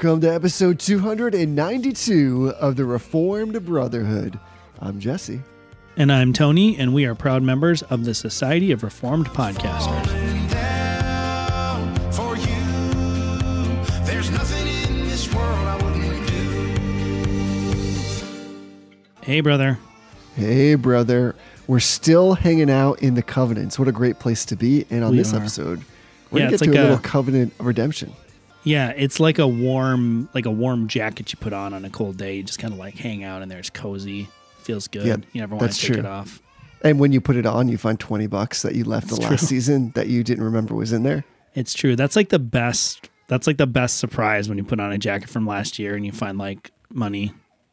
Welcome to episode 292 of the Reformed Brotherhood. I'm Jesse. And I'm Tony, and we are proud members of the Society of Reformed Podcasters. down for you. There's nothing in this world I wouldn't do. Hey, brother. Hey, brother. We're still hanging out in the covenants. What a great place to be. And on We this are. episode, we're Yeah, going to get to a a- little covenant of redemption. Yeah, it's like a warm, like a warm jacket you put on on a cold day. You just kind of like hang out in there. It's cozy, feels good. Yeah, you never want to take true. it off. And when you put it on, you find 20 bucks that you left the last true. season that you didn't remember was in there. It's true. That's like the best. That's like the best surprise when you put on a jacket from last year and you find like money.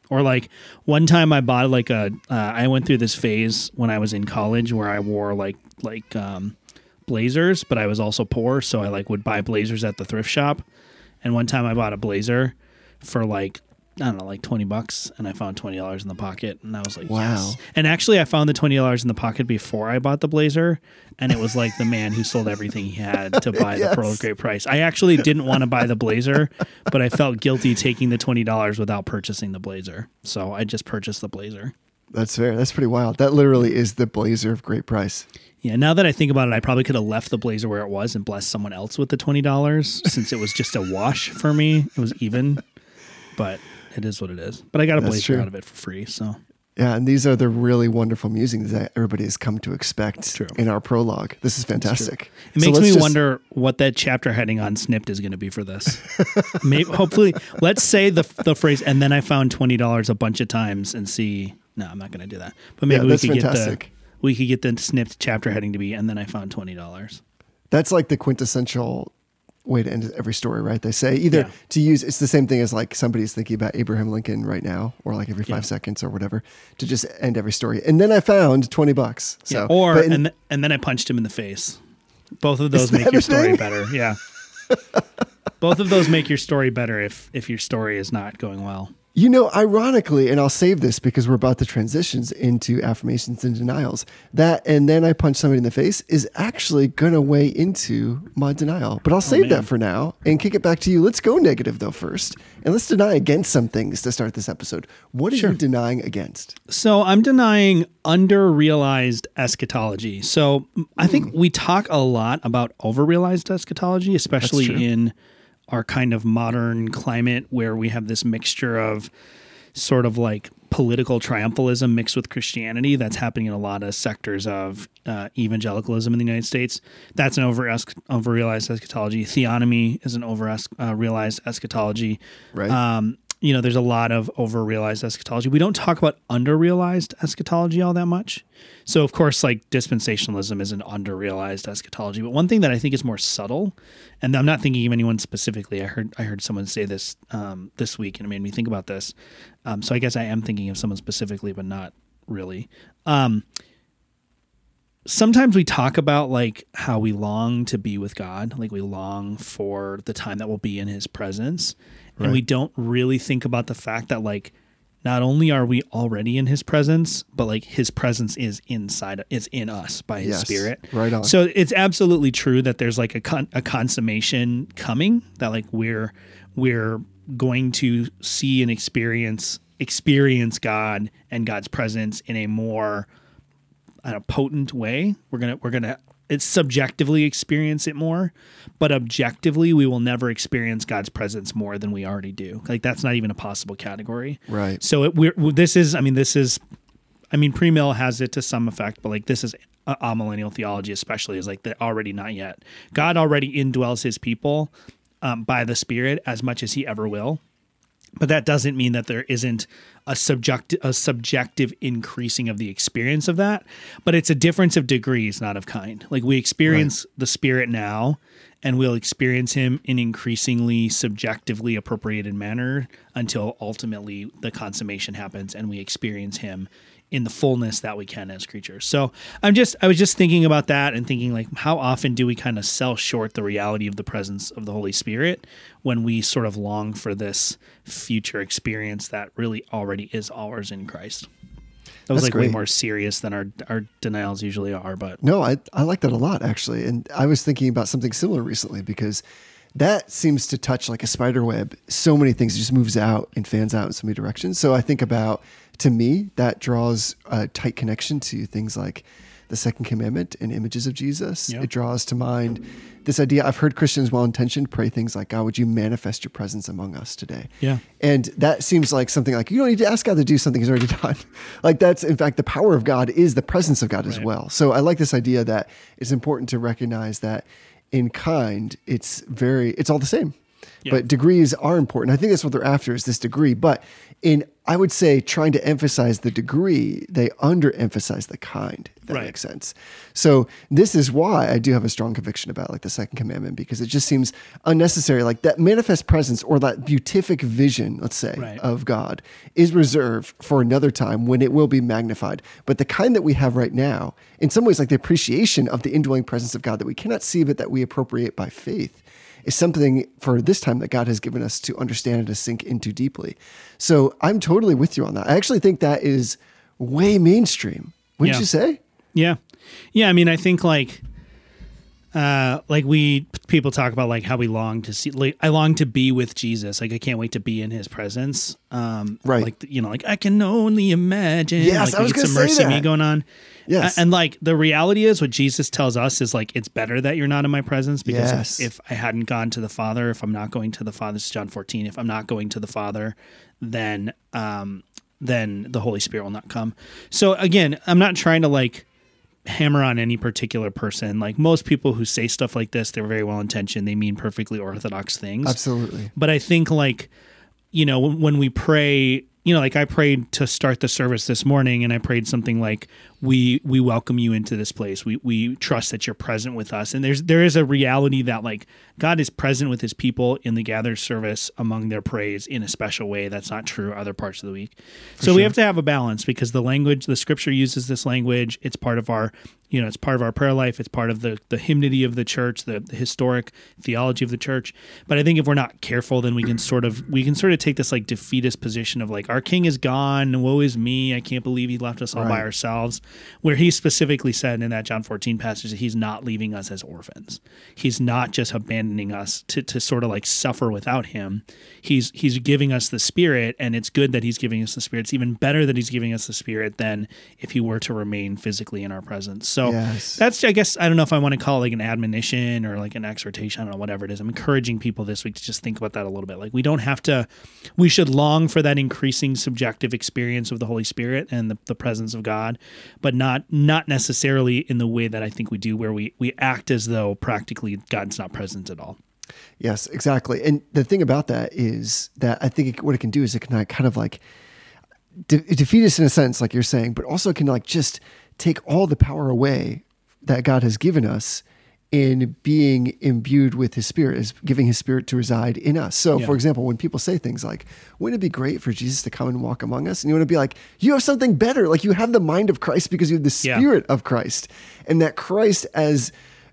Or like one time I bought like a. Uh, I went through this phase when I was in college where I wore like like um, blazers, but I was also poor, so I like would buy blazers at the thrift shop. And one time I bought a blazer for like I don't know, like twenty bucks, and I found twenty dollars in the pocket, and I was like, Wow. yes. And actually, I found the twenty dollars in the pocket before I bought the blazer, and it was like the man who sold everything he had to buy the pearl Yes. of great price. I actually didn't want to buy the blazer, but I felt guilty taking the twenty dollars without purchasing the blazer, so I just purchased the blazer. That's fair. That's pretty wild. That literally is the blazer of great price. Yeah, now that I think about it, I probably could have left the blazer where it was and blessed someone else with the twenty dollars since it was just a wash for me. It was even, but it is what it is. But I got a That's blazer true. out of it for free, so Yeah, and these are the really wonderful musings that everybody has come to expect True. in our prologue. This is fantastic. it So makes me just- wonder what that chapter heading on Snipd is going to be for this. Maybe, hopefully, let's say the the phrase, and then I found twenty dollars a bunch of times and see. No, I'm not going to do that. But maybe Yeah, we could get the fantastic. We could get the Snipd chapter heading to be, and then I found twenty dollars. That's like the quintessential way to end every story, right? They say either Yeah. to use it's the same thing as like somebody's thinking about Abraham Lincoln right now, or like every five Yeah. seconds or whatever, to just end every story. And then I found twenty bucks. So Yeah, or in- and th- and then I punched him in the face. Both of those make your story better. Yeah. Both of those make your story better if if your story is not going well. You know, ironically, and I'll save this because we're about to transitions into affirmations and denials. That and then I punch somebody in the face is actually gonna weigh into my denial. But I'll save man. that for now and kick it back to you. Let's go negative though first. And let's deny against some things to start this episode. What are Sure. you denying against? So I'm denying under-realized eschatology. So mm, I think we talk a lot about over-realized eschatology, especially in our kind of modern climate where we have this mixture of sort of like political triumphalism mixed with Christianity that's happening in a lot of sectors of uh, evangelicalism in the United States. That's an over over realized eschatology. Theonomy is an over uh, realized eschatology. Right. Um, you know, there's a lot of over realized eschatology. We don't talk about under realized eschatology all that much. So, of course, like dispensationalism is an under realized eschatology. But one thing that I think is more subtle, and I'm not thinking of anyone specifically. I heard I heard someone say this um, this week, and it made me think about this. Um, so I guess I am thinking of someone specifically, but not really. Um, sometimes we talk about like how we long to be with God, like we long for the time that we'll be in his presence. And we don't really think about the fact that like not only are we already in his presence, but like his presence is inside is in us by his Yes, spirit. right on. So it's absolutely true that there's like a con- a consummation coming that like we're we're going to see and experience experience God and God's presence in a more in a potent way. We're gonna we're gonna it's subjectively experience it more, but objectively we will never experience God's presence more than we already do. Like that's not even a possible category. Right. So it, we're this is I mean this is I mean pre-mill has it to some effect, but like this is a, amillennial theology especially is like the already not yet. God already indwells His people um, by the Spirit as much as He ever will but that doesn't mean that there isn't a subject a subjective increasing of the experience of that. But it's a difference of degrees not of kind. Like we experience the spirit now and we'll experience him in increasingly subjectively appropriated manner until ultimately the consummation happens and we experience him in the fullness that we can as creatures. So I'm just I was just thinking about that and thinking like how often do we kind of sell short the reality of the presence of the Holy Spirit when we sort of long for this future experience that really already is ours in Christ. That was That's like way more serious than our our denials usually are, but No, I, I like that a lot actually. And I was thinking about something similar recently because that seems to touch like a spider web. So many things it just moves out and fans out in so many directions. So I think about to me that draws a tight connection to things like the second commandment and images of Jesus. Yeah. It draws to mind this idea. I've heard Christians well intentioned pray things like, God, would you manifest your presence among us today? Yeah. And that seems like something like you don't need to ask God to do something he's already done. like that's in fact the power of God is the presence of God as well. So I like this idea that it's important to recognize that in kind, it's very it's all the same. Yeah. But degrees are important. I think that's what they're after is this degree. But in I would say trying to emphasize the degree, they underemphasize the kind, if that Right. makes sense. So this is why I do have a strong conviction about like the second commandment, because it just seems unnecessary. Like that manifest presence or that beatific vision, let's say, Right. of God is reserved for another time when it will be magnified. But the kind that we have right now, in some ways, like the appreciation of the indwelling presence of God that we cannot see, but that we appropriate by faith, is something for this time that God has given us to understand and to sink into deeply. So I'm totally with you on that. I actually think that is way mainstream. Wouldn't Yeah. you say? Yeah. Yeah. I mean, I think like, uh, like we people talk about like how we long to see, like I long to be with Jesus. Like I can't wait to be in his presence. Um, Right. Like, you know, like I can only imagine. Yes, like I was gonna some say MercyMe going on. Yes. A- And like the reality is what Jesus tells us is like, it's better that you're not in my presence because if- if, I hadn't gone to the father, if I'm not going to the father, this is John 14, if I'm not going to the father, then, um, then the Holy Spirit will not come. So again, I'm not trying to like hammer on any particular person. Like most people who say stuff like this, they're very well intentioned. They mean perfectly orthodox things. Absolutely. But I think like, you know, when, when we pray, you know, like I prayed to start the service this morning and I prayed something like, we, we welcome you into this place. We, we trust that you're present with us. And there's, there is a reality that like God is present with his people in the gathered service among their praise in a special way. That's not true other parts of the week. so we have to have a balance because the language, the scripture uses this language. It's part of our, you know, it's part of our prayer life. It's part of the, the hymnody of the church, the, the historic theology of the church. But I think if we're not careful, then we can sort of, we can sort of take this like defeatist position of like, our king is gone. Woe is me. I can't believe he left us all by ourselves. Where he specifically said in that John 14 passage that he's not leaving us as orphans. He's not just abandoning us to, to sort of like suffer without him. He's he's giving us the spirit, and it's good that he's giving us the spirit. It's even better that he's giving us the spirit than if he were to remain physically in our presence. So Yes. that's I guess I don't know if I want to call it like an admonition or like an exhortation. I don't know, whatever it is. I'm encouraging people this week to just think about that a little bit. Like we don't have to we should long for that increasing subjective experience of the Holy Spirit and the, the presence of God, but not not necessarily in the way that I think we do where we we act as though practically God's not present at all. Yes, exactly. And the thing about that is that I think it, what it can do is it can kind of like de- defeat us in a sense, like you're saying, but also can like just take all the power away that God has given us in being imbued with His Spirit, is giving His Spirit to reside in us. So, Yeah. for example, when people say things like, "Wouldn't it be great for Jesus to come and walk among us?" and you want to be like, "You have something better. Like you have the mind of Christ because you have the Yeah. Spirit of Christ, and that Christ as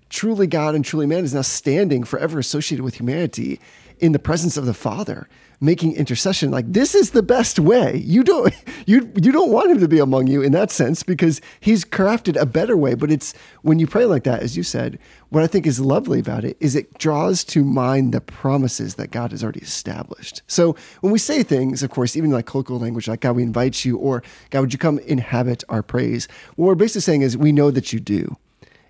truly God and truly man is now standing forever associated with humanity in the presence of the Father, making intercession. Like this is the best way. You don't you you don't want him to be among you in that sense because he's crafted a better way. But it's when you pray like that, as you said, what I think is lovely about it is it draws to mind the promises that God has already established. So when we say things, of course, even like colloquial language, like God, we invite you, or God, would you come inhabit our praise? What we're basically saying is we know that you do.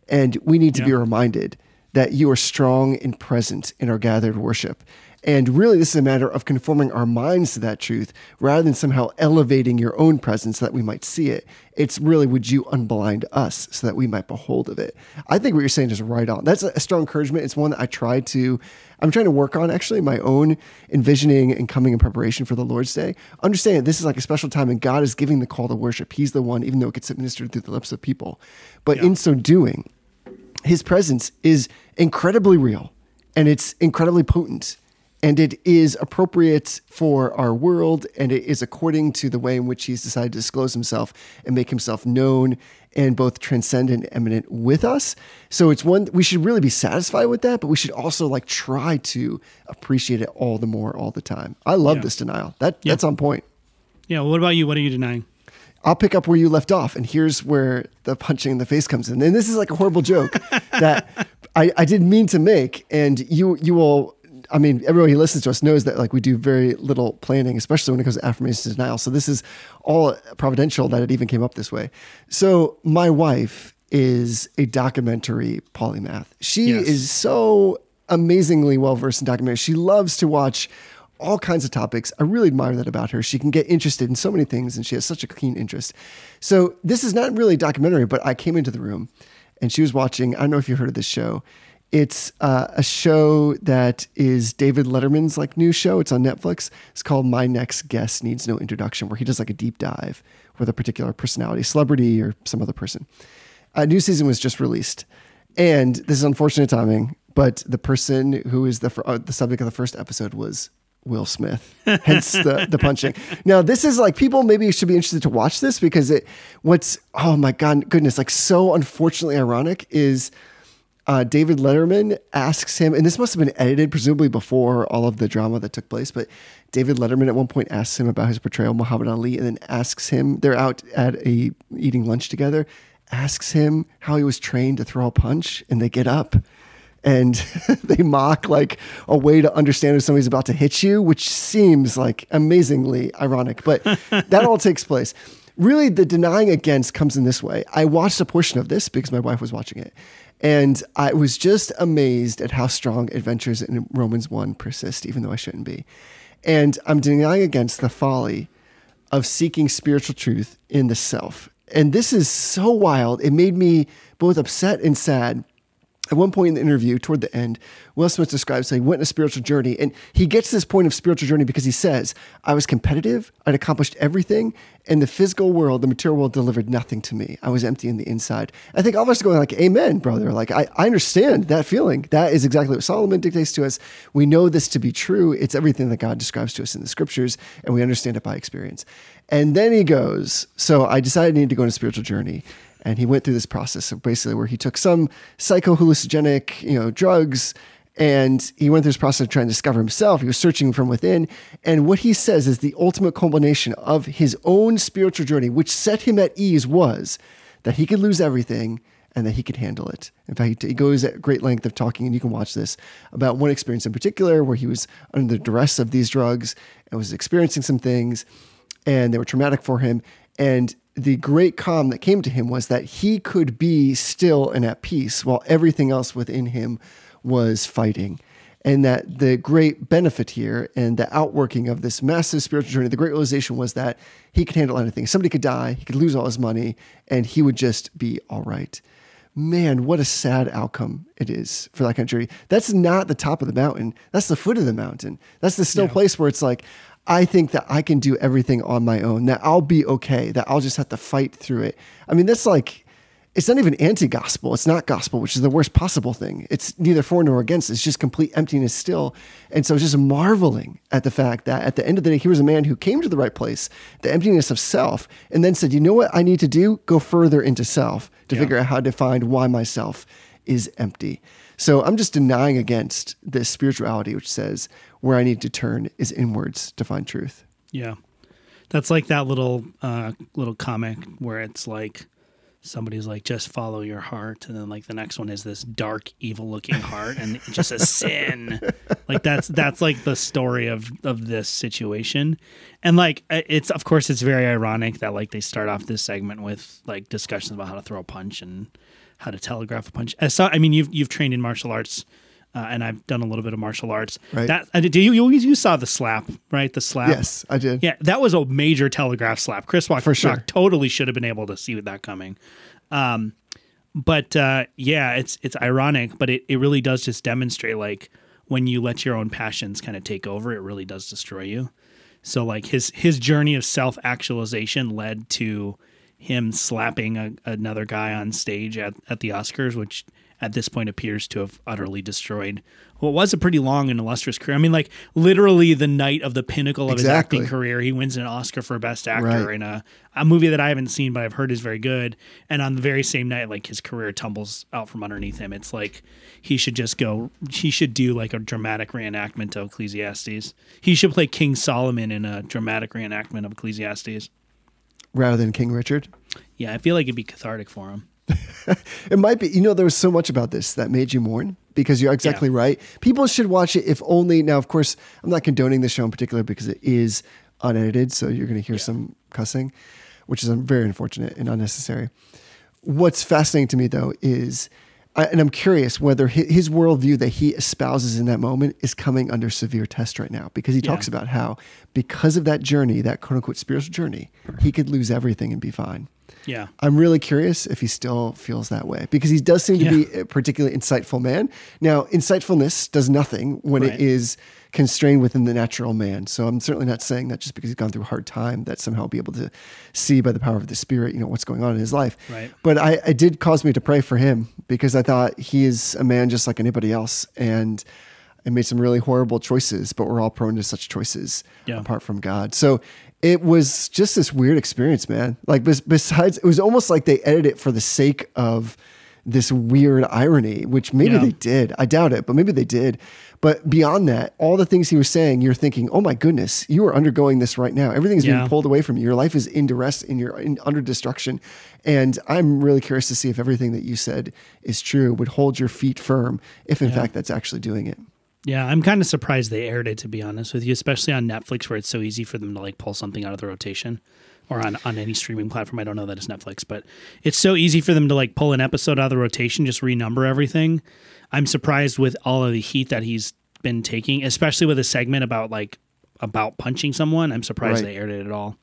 And we need to be reminded that you are strong and present in our gathered worship. And really, this is a matter of conforming our minds to that truth rather than somehow elevating your own presence so that we might see it. It's really, would you unblind us so that we might behold of it? I think what you're saying is right on. That's a strong encouragement. It's one that I try to, I'm trying to work on actually my own envisioning and coming in preparation for the Lord's Day. Understand this is like a special time and God is giving the call to worship. He's the one, even though it gets administered through the lips of people. But in so doing, his presence is incredibly real and it's incredibly potent and it is appropriate for our world and it is according to the way in which he's decided to disclose himself and make himself known and both transcendent and immanent with us so it's one we should really be satisfied with that but we should also like try to appreciate it all the more all the time i love Yeah. this denial that Yeah. that's on point Yeah. What about you? What are you denying? I'll pick up where you left off, and here's where the punching in the face comes in. And this is like a horrible joke that I, I didn't mean to make, and you you will I mean, everybody who listens to us knows that like we do very little planning, especially when it comes to affirmations and denial. So this is all providential that it even came up this way. So my wife is a documentary polymath. She Yes. is so amazingly well versed in documentaries. She loves to watch all kinds of topics. I really admire that about her. She can get interested in so many things and she has such a keen interest. So this is not really a documentary, but I came into the room and she was watching. I don't know if you heard of this show. It's uh, a show that is David Letterman's like new show. It's on Netflix. It's called My Next Guest Needs No Introduction, where he does like a deep dive with a particular personality, celebrity, or some other person. A new season was just released, and this is unfortunate timing. But the person who is the uh, the subject of the first episode was Will Smith, hence the the punching. Now this is like people maybe should be interested to watch this because it what's oh my god goodness like so unfortunately ironic is uh, David Letterman asks him, and this must have been edited presumably before all of the drama that took place, but David Letterman at one point asks him about his portrayal of Muhammad Ali and then asks him, they're out at a eating lunch together, asks him how he was trained to throw a punch, and they get up and they mock like a way to understand if somebody's about to hit you, which seems like amazingly ironic, but that all takes place. Really, the denying against comes in this way. I watched a portion of this because my wife was watching it. And I was just amazed at how strong adventures in Romans 1 persist, even though I shouldn't be. And I'm denying against the folly of seeking spiritual truth in the self. And this is so wild. It made me both upset and sad. At one point in the interview, toward the end, Will Smith describes how he went on a spiritual journey. And he gets to this point of spiritual journey because he says, I was competitive, I'd accomplished everything, and the physical world, the material world delivered nothing to me. I was empty in the inside. I think all of us are going like, Amen, brother. Like, I, I understand that feeling. That is exactly what Solomon dictates to us. We know this to be true. It's everything that God describes to us in the scriptures, and we understand it by experience. And then he goes, So I decided I need to go on a spiritual journey. And he went through this process of basically where he took some psycho hallucinogenic, you know, drugs, and he went through this process of trying to discover himself. He was searching from within. And what he says is the ultimate culmination of his own spiritual journey, which set him at ease, was that he could lose everything and that he could handle it. In fact, he goes at great length of talking, and you can watch this, about one experience in particular where he was under the duress of these drugs and was experiencing some things, and they were traumatic for him. And the great calm that came to him was that he could be still and at peace while everything else within him was fighting. And that the great benefit here and the outworking of this massive spiritual journey, the great realization was that he could handle anything. Somebody could die, he could lose all his money, and he would just be all right. Man, what a sad outcome it is for that kind of journey. That's not the top of the mountain. That's the foot of the mountain. That's the still Yeah. place where it's like, I think that I can do everything on my own, that I'll be okay, that I'll just have to fight through it. I mean, that's like, it's not even anti gospel. It's not gospel, which is the worst possible thing. It's neither for nor against. It's just complete emptiness still. And so just marveling at the fact that at the end of the day, here was a man who came to the right place, the emptiness of self, and then said, you know what I need to do? Go further into self to Yeah. figure out how to find why myself is empty. So I'm just denying against this spirituality, which says where I need to turn is inwards to find truth. Yeah. That's like that little uh little comic where it's like somebody's like just follow your heart and then like the next one is this dark evil looking heart and just a sin. Like that's that's like the story of of this situation. And like uh, it's of course it's very ironic that like they start off this segment with like discussions about how to throw a punch and how to telegraph a punch. As so, I mean you've you've trained in martial arts uh, and I've done a little bit of martial arts. Right. That uh, do you, you you saw the slap, right? The slap. Yes, I did. Yeah, that was a major telegraph slap. Chris Rock, For sure. Totally should have been able to see that coming. Um, but uh, yeah, it's it's ironic, but it, it really does just demonstrate like when you let your own passions kind of take over, it really does destroy you. So like his his journey of self actualization led to him slapping a, another guy on stage at, at the Oscars, which at this point appears to have utterly destroyed what was a pretty long and illustrious career. I mean, like literally the night of the pinnacle of Exactly. his acting career, he wins an Oscar for Best Actor Right. in a, a movie that I haven't seen, but I've heard is very good. And on the very same night, like his career tumbles out from underneath him. It's like he should just go, he should do like a dramatic reenactment of Ecclesiastes. He should play King Solomon in a dramatic reenactment of Ecclesiastes. Rather than King Richard. Yeah, I feel like it'd be cathartic for him. It might be. You know, there was so much about this that made you mourn because you're exactly Yeah. right. People should watch it if only. Now, of course, I'm not condoning the show in particular because it is unedited, so you're going to hear some cussing, which is very unfortunate and unnecessary. What's fascinating to me, though, is, I, and I'm curious whether his, his worldview that he espouses in that moment is coming under severe test right now because he Yeah. talks about how, because of that journey, that quote unquote spiritual journey, he could lose everything and be fine. Yeah. I'm really curious if he still feels that way because he does seem to Yeah. be a particularly insightful man. Now, insightfulness does nothing when Right. it is constrained within the natural man. So I'm certainly not saying that just because he's gone through a hard time that somehow I'll be able to see by the power of the spirit, you know, what's going on in his life. Right. But I, it did cause me to pray for him because I thought he is a man just like anybody else. And I made some really horrible choices, but we're all prone to such choices Yeah. apart from God. So it was just this weird experience, man. Like besides, it was almost like they edited it for the sake of this weird irony, which maybe Yeah. they did. I doubt it, but maybe they did. But beyond that, all the things he was saying, you're thinking, "Oh my goodness, you are undergoing this right now. Everything's Yeah. being pulled away from you. Your life is in duress, and you're in, under destruction." And I'm really curious to see if everything that you said is true. Would hold your feet firm if, in Yeah. fact, that's actually doing it. Yeah, I'm kind of surprised they aired it to be honest with you, especially on Netflix where it's so easy for them to like pull something out of the rotation or on, on any streaming platform. I don't know that it's Netflix, but it's so easy for them to like pull an episode out of the rotation, just renumber everything. I'm surprised with all of the heat that he's been taking, especially with a segment about like about punching someone. I'm surprised Right. they aired it at all.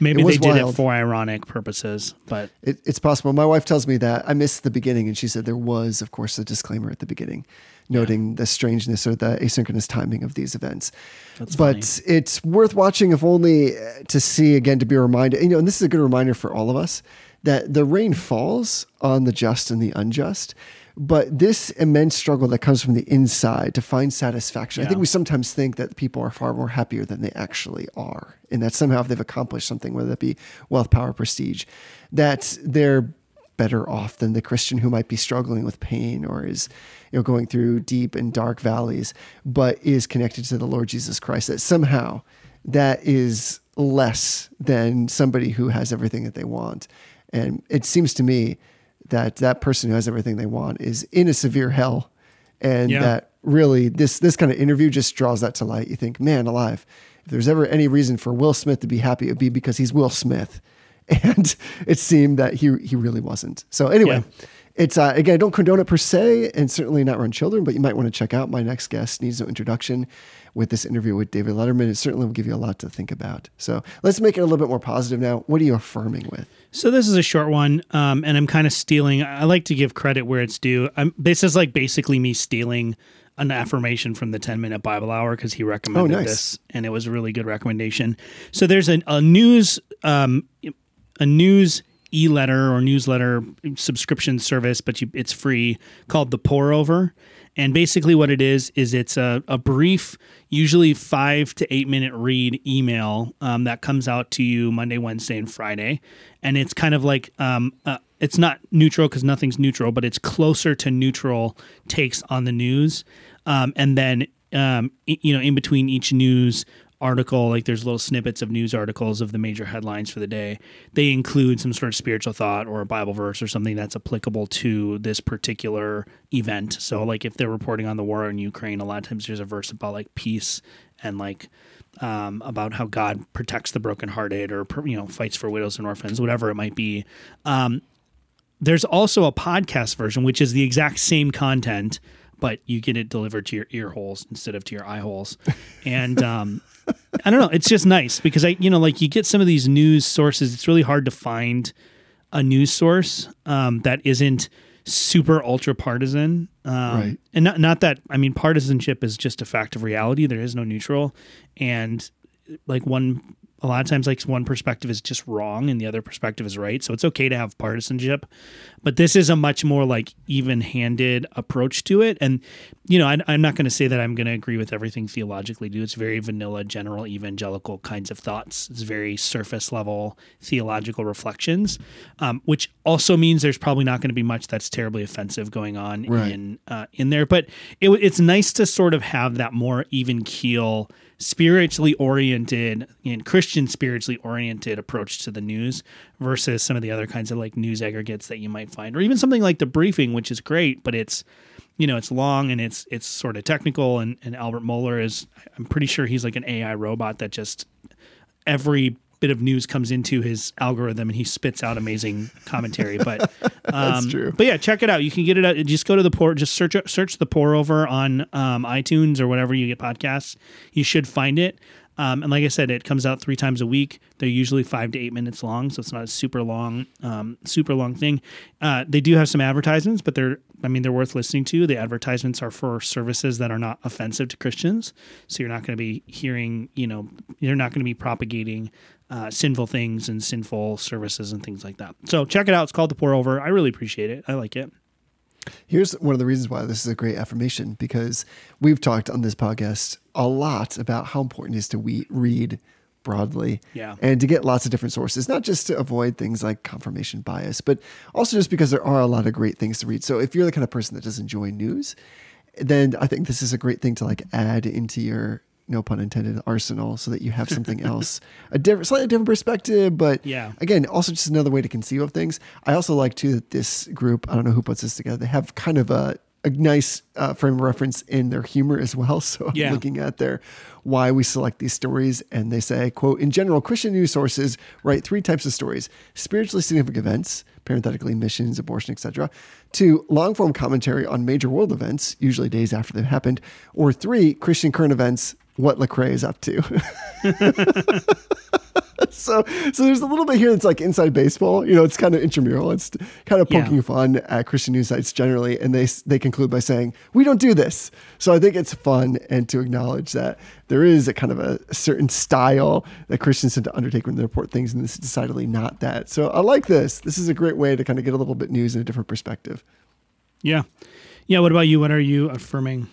Maybe they did wild. it for ironic purposes, but It, it's possible. My wife tells me that I missed the beginning, and she said there was, of course, a disclaimer at the beginning, noting the strangeness or the asynchronous timing of these events. That's but it's worth watching, if only uh, to see again to be reminded. You know, and this is a good reminder for all of us that the rain falls on the just and the unjust. But this immense struggle that comes from the inside to find satisfaction, I think we sometimes think that people are far more happier than they actually are. And that somehow if they've accomplished something, whether that be wealth, power, prestige, that they're better off than the Christian who might be struggling with pain or is you know going through deep and dark valleys, but is connected to the Lord Jesus Christ. That somehow that is less than somebody who has everything that they want. And it seems to me that that person who has everything they want is in a severe hell and Yeah. that really this this kind of interview just draws that to light. You think, man, alive. If there's ever any reason for Will Smith to be happy, it would be because he's Will Smith, and it seemed that he he really wasn't. So anyway, Yeah. it's uh, again, I don't condone it per se, and certainly not run children, but you might want to check out my next guest needs no introduction with this interview with David Letterman. It certainly will give you a lot to think about. So let's make it a little bit more positive now. What are you affirming with? So this is a short one, um, and I'm kind of stealing. I like to give credit where it's due. I'm, this is like basically me stealing an affirmation from the 10 minute Bible hour because he recommended Oh, nice. this, and it was a really good recommendation. So there's an, a news um, a news e-letter or newsletter subscription service, but you, it's free called the Pour Over. And basically, what it is is it's a, a brief, usually five to eight minute read email um, that comes out to you Monday, Wednesday, and Friday, and it's kind of like um, uh, it's not neutral because nothing's neutral, but it's closer to neutral takes on the news. Um, and then um, you know, in between each news article, like there's little snippets of news articles of the major headlines for the day. They include some sort of spiritual thought or a Bible verse or something that's applicable to this particular event. So, like if they're reporting on the war in Ukraine, a lot of times there's a verse about like peace and like um, about how God protects the brokenhearted or you know fights for widows and orphans, whatever it might be. Um, there's also a podcast version, which is the exact same content, but you get it delivered to your ear holes instead of to your eye holes. And um, I don't know, it's just nice because I, you know, like you get some of these news sources. It's really hard to find a news source um, that isn't super ultra partisan. Um, Right. And not not that I mean, partisanship is just a fact of reality. There is no neutral, and like one a lot of times like one perspective is just wrong and the other perspective is right. So it's okay to have partisanship but this is a much more like even-handed approach to it. And you know I, i'm not going to say that i'm going to agree with everything theologically do. It's very vanilla general evangelical kinds of thoughts. It's very surface level theological reflections um, which also means there's probably not going to be much that's terribly offensive going on Right. in uh, in there. But it, it's nice to sort of have that more even keel spiritually oriented and Christian spiritually oriented approach to the news versus some of the other kinds of like news aggregates that you might find, or even something like the briefing, which is great, but it's you know it's long and it's it's sort of technical. And, and Albert Mohler is I'm pretty sure he's like an AI robot that just every bit of news comes into his algorithm and he spits out amazing commentary. But um, true. But yeah, check it out. You can get it. Out, just go to the pour. Just search search the pour over on um, iTunes or whatever you get podcasts. You should find it. Um, and like I said, it comes out three times a week. They're usually five to eight minutes long, so it's not a super long, um, super long thing. Uh, they do have some advertisements, but they're, I mean, they're worth listening to. The advertisements are for services that are not offensive to Christians, so you're not going to be hearing, you know, you're not going to be propagating uh, sinful things and sinful services and things like that. So check it out. It's called the Pour Over. I really appreciate it. I like it. Here's one of the reasons why this is a great affirmation because we've talked on this podcast a lot about how important it is to we- read broadly Yeah. and to get lots of different sources, not just to avoid things like confirmation bias, but also just because there are a lot of great things to read. So if you're the kind of person that does enjoy news, then I think this is a great thing to like add into your no pun intended arsenal so that you have something else a different slightly different perspective but Yeah. again also just another way to conceive of things i also like too that this group i don't know who puts this together they have kind of a, a nice uh, frame of reference in their humor as well so Yeah. i'm looking at their why we select these stories and they say quote in general christian news sources write three types of stories spiritually significant events parenthetically missions abortion etc two long form commentary on major world events usually days after they've happened or three christian current events what Lecrae is up to. so, so there's a little bit here that's like inside baseball. You know, it's kind of intramural. It's kind of Yeah. poking fun at Christian news sites generally, and they they conclude by saying we don't do this. So I think it's fun and to acknowledge that there is a kind of a certain style that Christians tend to undertake when they report things, and this is decidedly not that. So I like this. This is a great way to kind of get a little bit news in a different perspective. Yeah. Yeah. What about you? What are you affirming?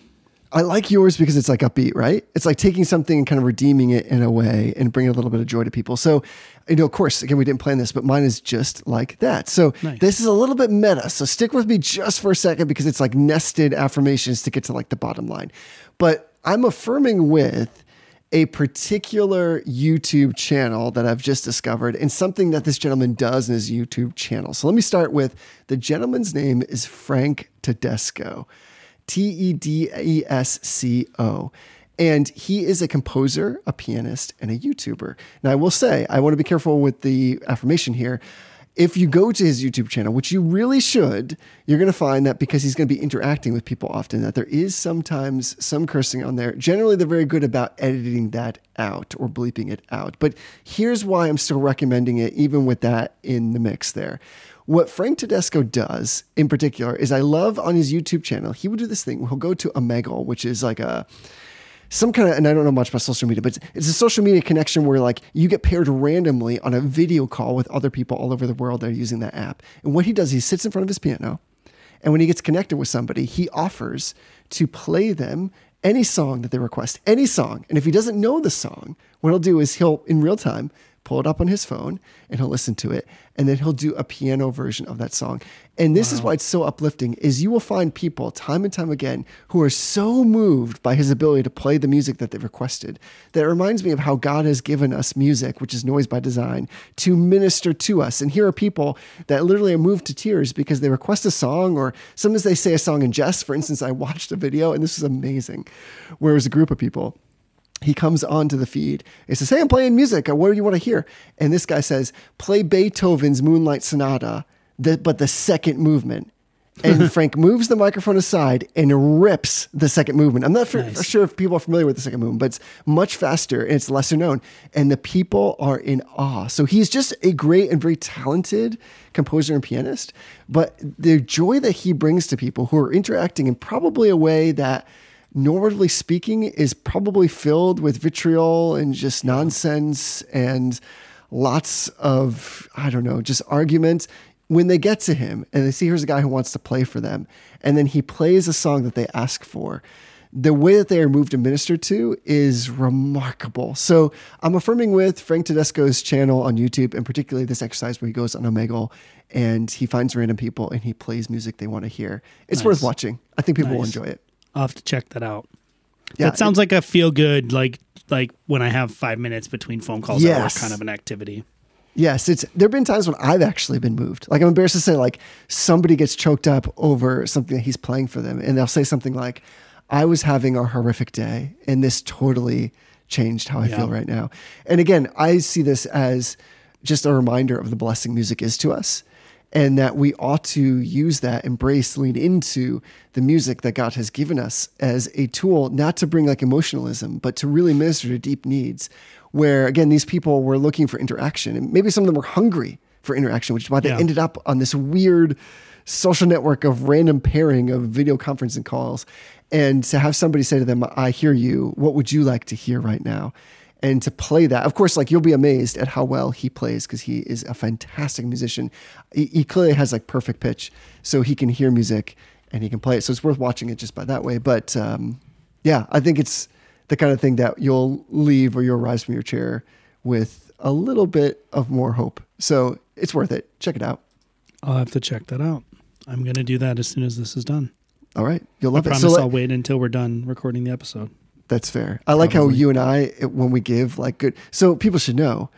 I like yours because it's like upbeat, right? It's like taking something and kind of redeeming it in a way and bringing a little bit of joy to people. So, you know, of course, again, we didn't plan this, but mine is just like that. So Nice. this is a little bit meta. So stick with me just for a second because it's like nested affirmations to get to like the bottom line. But I'm affirming with a particular YouTube channel that I've just discovered and something that this gentleman does in his YouTube channel. So let me start with the gentleman's name is Frank Tedesco. T E D E S C O. And he is a composer, a pianist, and a YouTuber. Now, I will say, I want to be careful with the affirmation here. If you go to his YouTube channel, which you really should, you're going to find that because he's going to be interacting with people often, that there is sometimes some cursing on there. Generally, they're very good about editing that out or bleeping it out. But here's why I'm still recommending it, even with that in the mix there. What Frank Tedesco does in particular is I love on his YouTube channel, he would do this thing. He'll go to Omegle, which is like a some kind of, and I don't know much about social media, but it's a social media connection where like you get paired randomly on a video call with other people all over the world that are using that app. And what he does, he sits in front of his piano, and when he gets connected with somebody, he offers to play them any song that they request, any song. And if he doesn't know the song, what he'll do is he'll, in real time, pull it up on his phone and he'll listen to it and then he'll do a piano version of that song. And this is why it's so uplifting is you will find people time and time again who are so moved by his ability to play the music that they've requested that it reminds me of how god has given us music which is noise by design to minister to us. And here are people that literally are moved to tears because they request a song or sometimes they say a song in jest. For instance i watched a video and this was amazing where it was a group of people he comes onto the feed and says, Hey, I'm playing music. Uh, what do you want to hear? And this guy says, Play Beethoven's Moonlight Sonata, the, but the second movement. And Frank moves the microphone aside and rips the second movement. I'm not for, Nice. sure if people are familiar with the second movement, but it's much faster and it's lesser known. And the people are in awe. So he's just a great and very talented composer and pianist. But the joy that he brings to people who are interacting in probably a way that normatively speaking, is probably filled with vitriol and just nonsense and lots of, I don't know, just argument. When they get to him and they see here's a guy who wants to play for them, and then he plays a song that they ask for, the way that they are moved and ministered to is remarkable. So I'm affirming with Frank Tedesco's channel on YouTube, and particularly this exercise where he goes on Omegle and he finds random people and he plays music they want to hear. It's Nice. worth watching. I think people will enjoy it. I'll have to check that out. Yeah, that sounds like a feel good, like like when I have five minutes between phone calls Yes. kind of an activity. Yes, it's there have been times when I've actually been moved. Like I'm embarrassed to say, like somebody gets choked up over something that he's playing for them, and they'll say something like, "I was having a horrific day, and this totally changed how I Yeah. feel right now." And again, I see this as just a reminder of the blessing music is to us, and that we ought to use that, embrace, lean into the music that God has given us as a tool, not to bring like emotionalism, but to really minister to deep needs. Where again, these people were looking for interaction, and maybe some of them were hungry for interaction, which is why they Yeah. ended up on this weird social network of random pairing of video conferencing calls. And to have somebody say to them, I hear you, what would you like to hear right now? And to play that. Of course, like you'll be amazed at how well he plays because he is a fantastic musician. He, he clearly has like perfect pitch, so he can hear music and he can play it. So it's worth watching it just by that way. But um, yeah, I think it's the kind of thing that you'll leave or you'll rise from your chair with a little bit of more hope. So it's worth it. Check it out. I'll have to check that out. I'm going to do that as soon as this is done. All right, you'll I love it. I promise So let- I'll wait until we're done recording the episode. That's fair. I like how you and I, when we give like good, so people should know,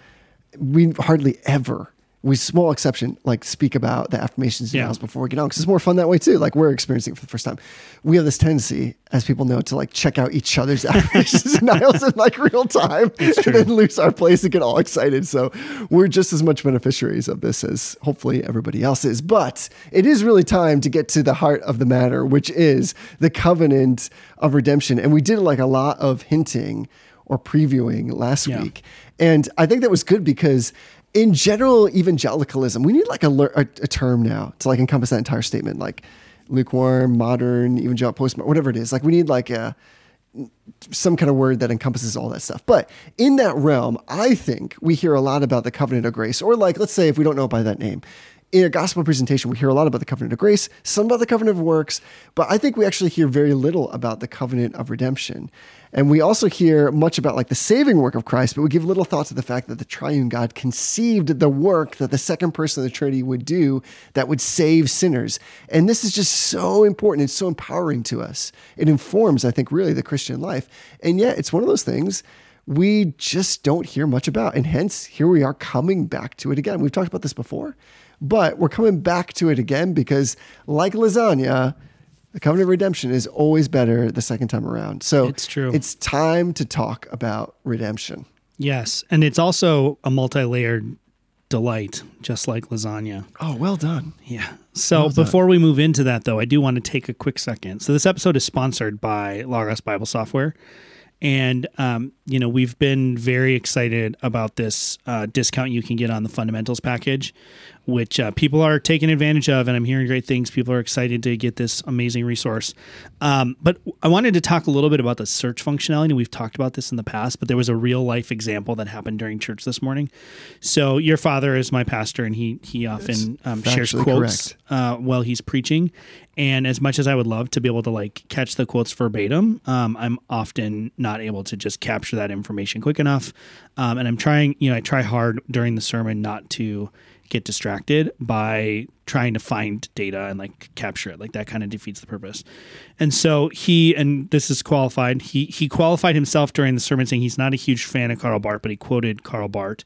we hardly ever, with small exception, like speak about the affirmations and Yeah. before we get on because it's more fun that way too. Like we're experiencing it for the first time. We have this tendency, as people know, to like check out each other's affirmations and denials in like real time and then lose our place and get all excited. So we're just as much beneficiaries of this as hopefully everybody else is. But it is really time to get to the heart of the matter, which is the covenant of redemption. And we did like a lot of hinting or previewing last Yeah. week. And I think that was good because in general evangelicalism, we need like a, a, a term now to like encompass that entire statement, like lukewarm, modern, evangelical, post, whatever it is. Like we need like a some kind of word that encompasses all that stuff. But in that realm, I think we hear a lot about the covenant of grace, or like, let's say, if we don't know it by that name, in a gospel presentation, we hear a lot about the covenant of grace, some about the covenant of works, but I think we actually hear very little about the covenant of redemption. And we also hear much about like the saving work of Christ, but we give little thought to the fact that the triune God conceived the work that the second person of the Trinity would do that would save sinners. And this is just so important. It's so empowering to us. It informs, I think, really the Christian life. And yet, it's one of those things we just don't hear much about. And hence, here we are coming back to it again. We've talked about this before, but we're coming back to it again because, like lasagna, the covenant of redemption is always better the second time around. So It's true. It's time to talk about redemption. Yes. And it's also a multi layered delight, just like lasagna. Oh, well done. Yeah. So before we move into that, though, I do want to take a quick second. So this episode is sponsored by Logos Bible Software. And, um, you know, we've been very excited about this uh, discount you can get on the fundamentals package, which uh, people are taking advantage of. And I'm hearing great things. People are excited to get this amazing resource. Um, but I wanted to talk a little bit about the search functionality. We've talked about this in the past, but there was a real life example that happened during church this morning. So your father is my pastor, and he he often um, shares quotes uh, while he's preaching. And as much as I would love to be able to like catch the quotes verbatim, um, I'm often not able to just capture that information quick enough. Um, and I'm trying, you know, I try hard during the sermon not to get distracted by trying to find data and like capture it. Like that kind of defeats the purpose. And so he, and this is qualified, he he qualified himself during the sermon saying he's not a huge fan of Karl Barth, but he quoted Karl Barth.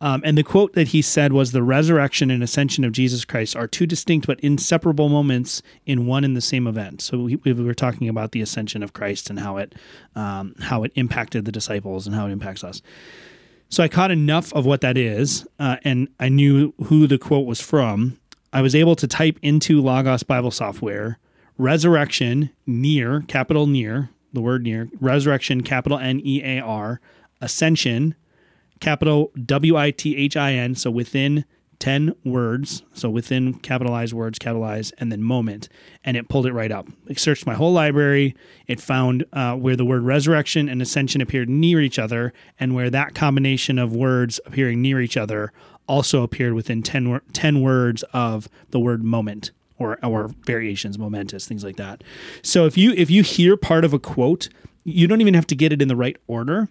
Um, and the quote that he said was The resurrection and ascension of Jesus Christ are two distinct but inseparable moments in one and the same event. So we, we were talking about the ascension of Christ and how it um, how it impacted the disciples and how it impacts us. So I caught enough of what that is, uh, and I knew who the quote was from. I was able to type into Logos Bible software resurrection near, capital near, the word near, resurrection, capital N E A R, ascension, capital W I T H I N, so within 10 words, so within capitalized words, capitalized, and then moment, and it pulled it right up. It searched my whole library. It found uh, where the word resurrection and ascension appeared near each other, and where that combination of words appearing near each other also appeared within 10, 10 words of the word moment. Or, or variations, momentous, things like that. So if you if you hear part of a quote, you don't even have to get it in the right order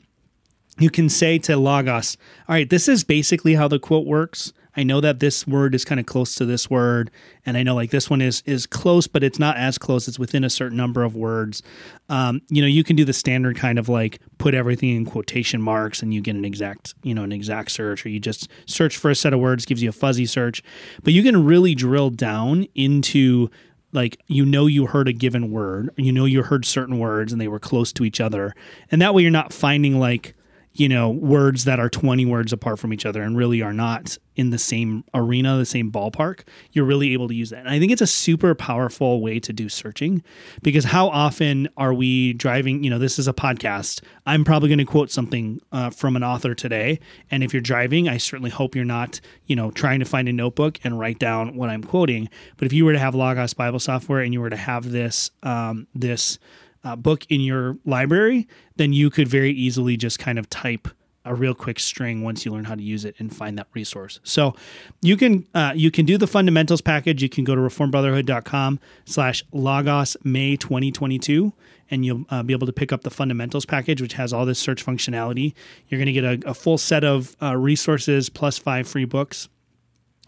you can say to Logos, all right, this is basically how the quote works. I know that this word is kind of close to this word, and I know like this one is is close, but it's not as close. It's within a certain number of words. Um, you know, you can do the standard kind of like put everything in quotation marks, and you get an exact you know an exact search, or you just search for a set of words, gives you a fuzzy search. But you can really drill down into like you know you heard a given word you know you heard certain words and they were close to each other and that way you're not finding like you know words that are 20 words apart from each other and really are not in the same arena the same ballpark you're really able to use that. And i think it's a super powerful way to do searching because how often are we driving you know this is a podcast. I'm probably going to quote something uh, from an author today. And if you're driving i certainly hope you're not you know trying to find a notebook and write down what i'm quoting. But if you were to have logos bible software and you were to have this um, this uh, book in your library, then you could very easily just kind of type a real quick string once you learn how to use it and find that resource. So you can uh, you can do the fundamentals package. You can go to reformbrotherhood.com slash logos May 2022 and you'll uh, be able to pick up the fundamentals package, which has all this search functionality. You're going to get a, a, full set of uh, resources plus five free books.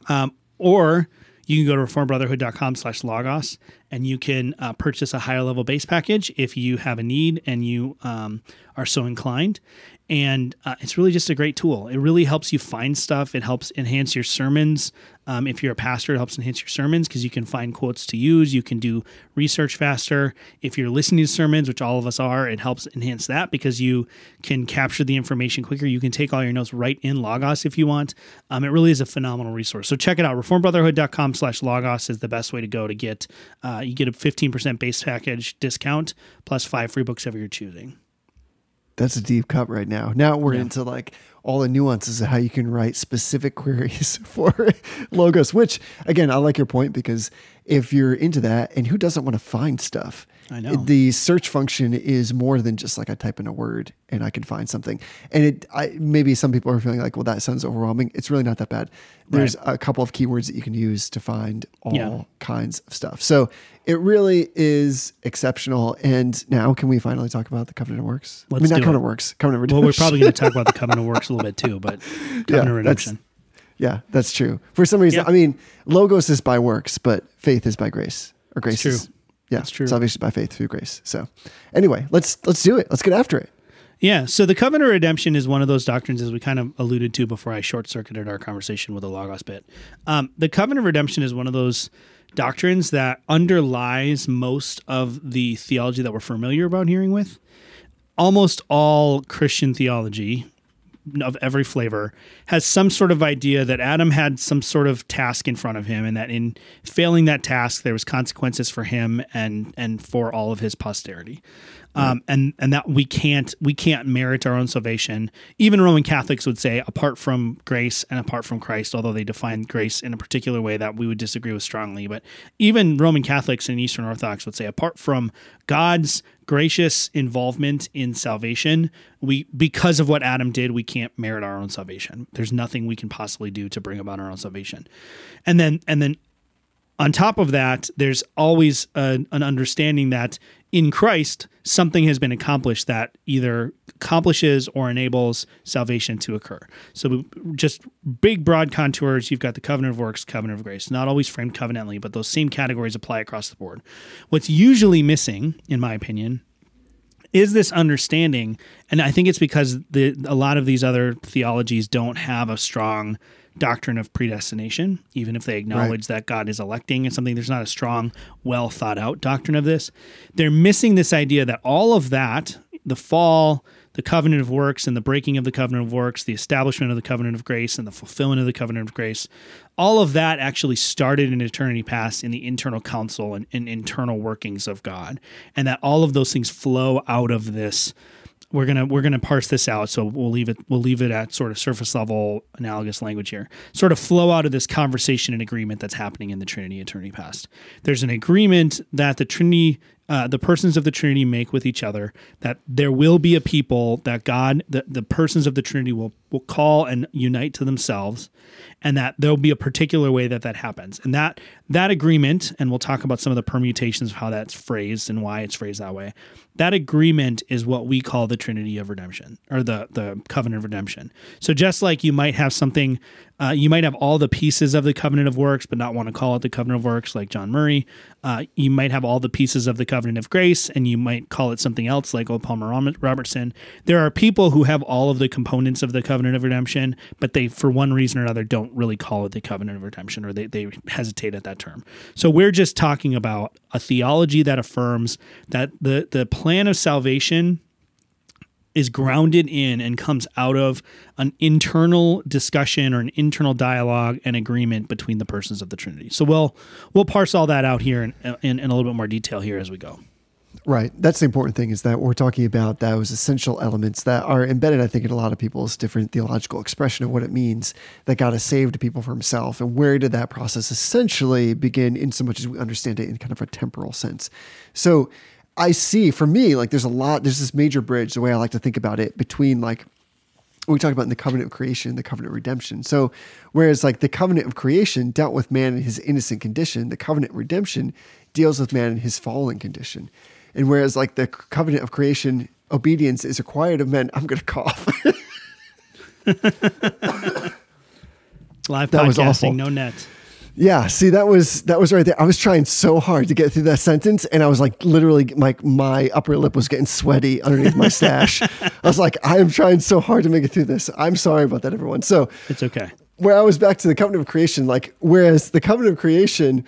Um, or you can go to reformbrotherhood.com slash logos and you can uh, purchase a higher level base package if you have a need and you um, are so inclined and uh, it's really just a great tool. It really helps you find stuff. It helps enhance your sermons. Um, if you're a pastor, it helps enhance your sermons because you can find quotes to use. You can do research faster. If you're listening to sermons, which all of us are, it helps enhance that because you can capture the information quicker. You can take all your notes right in Logos if you want. Um, it really is a phenomenal resource. So check it out. Reformbrotherhood.com slash Logos is the best way to go to get, uh, you get a 15% base package discount plus five free books of your choosing that's a deep cut right now. Now we're yeah. into like all the nuances of how you can write specific queries for logos, which again, I like your point because if you're into that and who doesn't want to find stuff? I know. The search function is more than just like I type in a word and I can find something. And it I, maybe some people are feeling like, well, that sounds overwhelming. It's really not that bad. There's right. a couple of keywords that you can use to find all yeah. kinds of stuff. So it really is exceptional. And now, can we finally talk about the Covenant of Works? Let's I mean, not Covenant it. Works, Covenant Redemption. Well, we're probably going to talk about the Covenant of Works a little bit too, but Covenant yeah, Redemption. Yeah, that's true. For some reason, yeah. I mean, logos is by works, but faith is by grace, or grace true. is yeah, that's true. Salvation by faith through grace. So, anyway, let's let's do it. Let's get after it. Yeah. So the covenant of redemption is one of those doctrines, as we kind of alluded to before I short circuited our conversation with the Logos bit. Um, the covenant of redemption is one of those doctrines that underlies most of the theology that we're familiar about hearing with. Almost all Christian theology, of every flavor has some sort of idea that Adam had some sort of task in front of him and that in failing that task there was consequences for him and and for all of his posterity um, and and that we can't we can't merit our own salvation. Even Roman Catholics would say apart from grace and apart from Christ, although they define grace in a particular way that we would disagree with strongly. But even Roman Catholics and Eastern Orthodox would say apart from God's gracious involvement in salvation, we because of what Adam did, we can't merit our own salvation. There's nothing we can possibly do to bring about our own salvation. And then and then on top of that, there's always a, an understanding that in Christ, something has been accomplished that either accomplishes or enables salvation to occur. So, just big, broad contours. You've got the covenant of works, covenant of grace, not always framed covenantally, but those same categories apply across the board. What's usually missing, in my opinion, is this understanding, and I think it's because the, a lot of these other theologies don't have a strong doctrine of predestination, even if they acknowledge right. that God is electing and something. There's not a strong, well thought out doctrine of this. They're missing this idea that all of that, the fall, the covenant of works, and the breaking of the covenant of works, the establishment of the covenant of grace, and the fulfillment of the covenant of grace, all of that actually started in eternity past in the internal counsel and, and internal workings of God. And that all of those things flow out of this we're gonna we're gonna parse this out. So we'll leave it we'll leave it at sort of surface level analogous language here. Sort of flow out of this conversation and agreement that's happening in the trinity eternity past. There's an agreement that the trinity uh, the persons of the Trinity make with each other, that there will be a people that God, the, the persons of the Trinity will, will call and unite to themselves, and that there'll be a particular way that that happens. And that that agreement, and we'll talk about some of the permutations of how that's phrased and why it's phrased that way. That agreement is what we call the Trinity of Redemption or the the covenant of redemption. So just like you might have something Uh, you might have all the pieces of the covenant of works, but not want to call it the covenant of works, like John Murray. Uh, you might have all the pieces of the covenant of grace, and you might call it something else, like O. Palmer Robertson. There are people who have all of the components of the covenant of redemption, but they, for one reason or another, don't really call it the covenant of redemption, or they, they hesitate at that term. So we're just talking about a theology that affirms that the the plan of salvation is grounded in and comes out of an internal discussion or an internal dialogue and agreement between the persons of the Trinity. So we'll we'll parse all that out here in, in, in a little bit more detail here as we go. Right. That's the important thing is that we're talking about those essential elements that are embedded, I think, in a lot of people's different theological expression of what it means that God has saved people for himself. And where did that process essentially begin in so much as we understand it in kind of a temporal sense? So I see for me, like there's a lot, there's this major bridge, the way I like to think about it, between like we talked about in the covenant of creation the covenant of redemption. So, whereas like the covenant of creation dealt with man in his innocent condition, the covenant redemption deals with man in his fallen condition. And whereas like the covenant of creation, obedience is required of men, I'm going to cough. Live That was podcasting, awful. no net. Yeah, see that was that was right there. I was trying so hard to get through that sentence, and I was like, literally, like my upper lip was getting sweaty underneath my stash. I was like, I am trying so hard to make it through this. I'm sorry about that, everyone. So, It's okay. where I was back to the covenant of creation, like whereas the covenant of creation,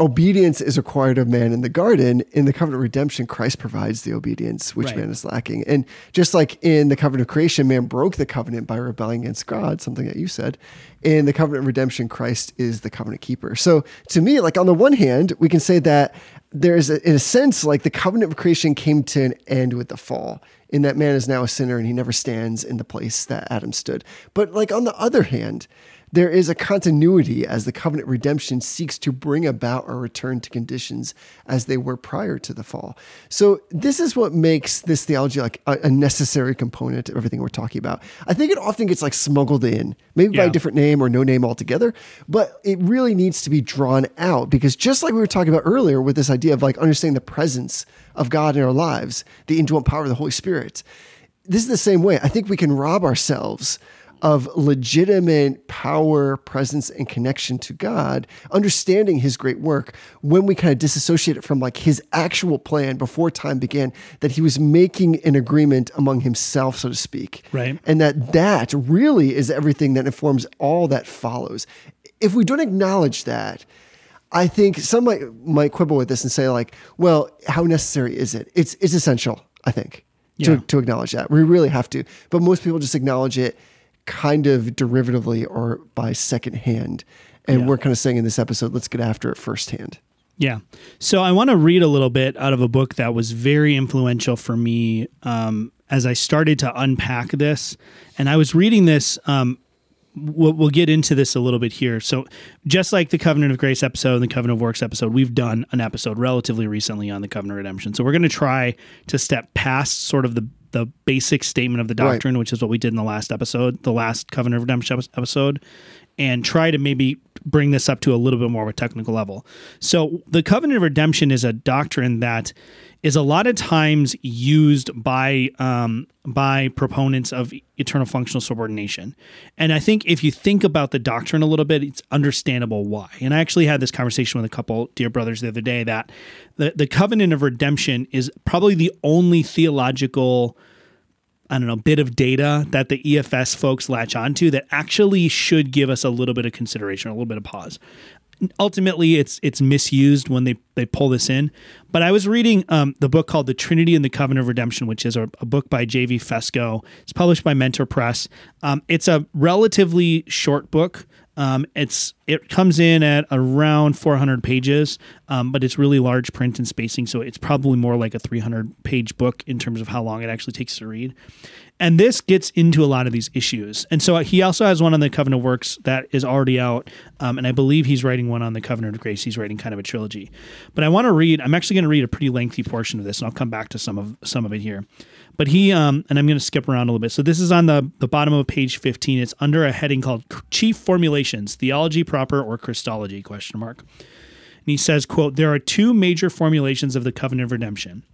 obedience is required of man in the garden. In the covenant of redemption, Christ provides the obedience which Right. man is lacking. And just like in the covenant of creation, man broke the covenant by rebelling against God, something that you said. In the covenant of redemption, Christ is the covenant keeper. So to me, like on the one hand, we can say that there's a, in a sense like the covenant of creation came to an end with the fall in that man is now a sinner and he never stands in the place that Adam stood. But like on the other hand, there is a continuity as the covenant redemption seeks to bring about a return to conditions as they were prior to the fall. So this is what makes this theology like a, a necessary component of everything we're talking about. I think it often gets like smuggled in, maybe by a different name or no name altogether, but it really needs to be drawn out because just like we were talking about earlier with this idea of like understanding the presence of God in our lives, the indwelling power of the Holy Spirit, this is the same way. I think we can rob ourselves of legitimate power, presence, and connection to God, understanding his great work when we kind of disassociate it from like his actual plan before time began, that he was making an agreement among himself, so to speak. Right. And that that really is everything that informs all that follows. If we don't acknowledge that, I think some might might quibble with this and say like, well, how necessary is it? It's it's essential, I think, to, to acknowledge that. We really have to. But most people just acknowledge it kind of derivatively or by second hand. And Yeah. we're kind of saying in this episode, let's get after it firsthand. Yeah. So I want to read a little bit out of a book that was very influential for me um, as I started to unpack this. And I was reading this. Um, we'll, we'll get into this a little bit here. So, just like the Covenant of Grace episode and the Covenant of Works episode, we've done an episode relatively recently on the Covenant of Redemption. So, we're going to try to step past sort of the the basic statement of the Right. doctrine, which is what we did in the last episode, the last Covenant of Redemption episode, and try to maybe bring this up to a little bit more of a technical level. So, the Covenant of Redemption is a doctrine that is a lot of times used by um, by proponents of eternal functional subordination. And I think if you think about the doctrine a little bit, it's understandable why. And I actually had this conversation with a couple dear brothers the other day that the, the covenant of redemption is probably the only theological I don't know, bit of data that the EFS folks latch onto that actually should give us a little bit of consideration, a little bit of pause. Ultimately, it's it's misused when they they pull this in. But I was reading um, the book called The Trinity and the Covenant of Redemption, which is a, a book by J.V. Fesko. It's published by Mentor Press. Um, it's a relatively short book. Um, it's it comes in at around 400 pages, um, but it's really large print and spacing, so it's probably more like a 300 page book in terms of how long it actually takes to read. And this gets into a lot of these issues. And so he also has one on the Covenant of Works that is already out, um, and I believe he's writing one on the Covenant of Grace. He's writing kind of a trilogy. But I want to read. I'm actually going to read a pretty lengthy portion of this, and I'll come back to some of some of it here. But he um, and I'm going to skip around a little bit. So this is on the the bottom of page 15. It's under a heading called Chief Formulations: Theology Proper or Christology? Question mark. And he says, "quote There are two major formulations of the covenant of redemption: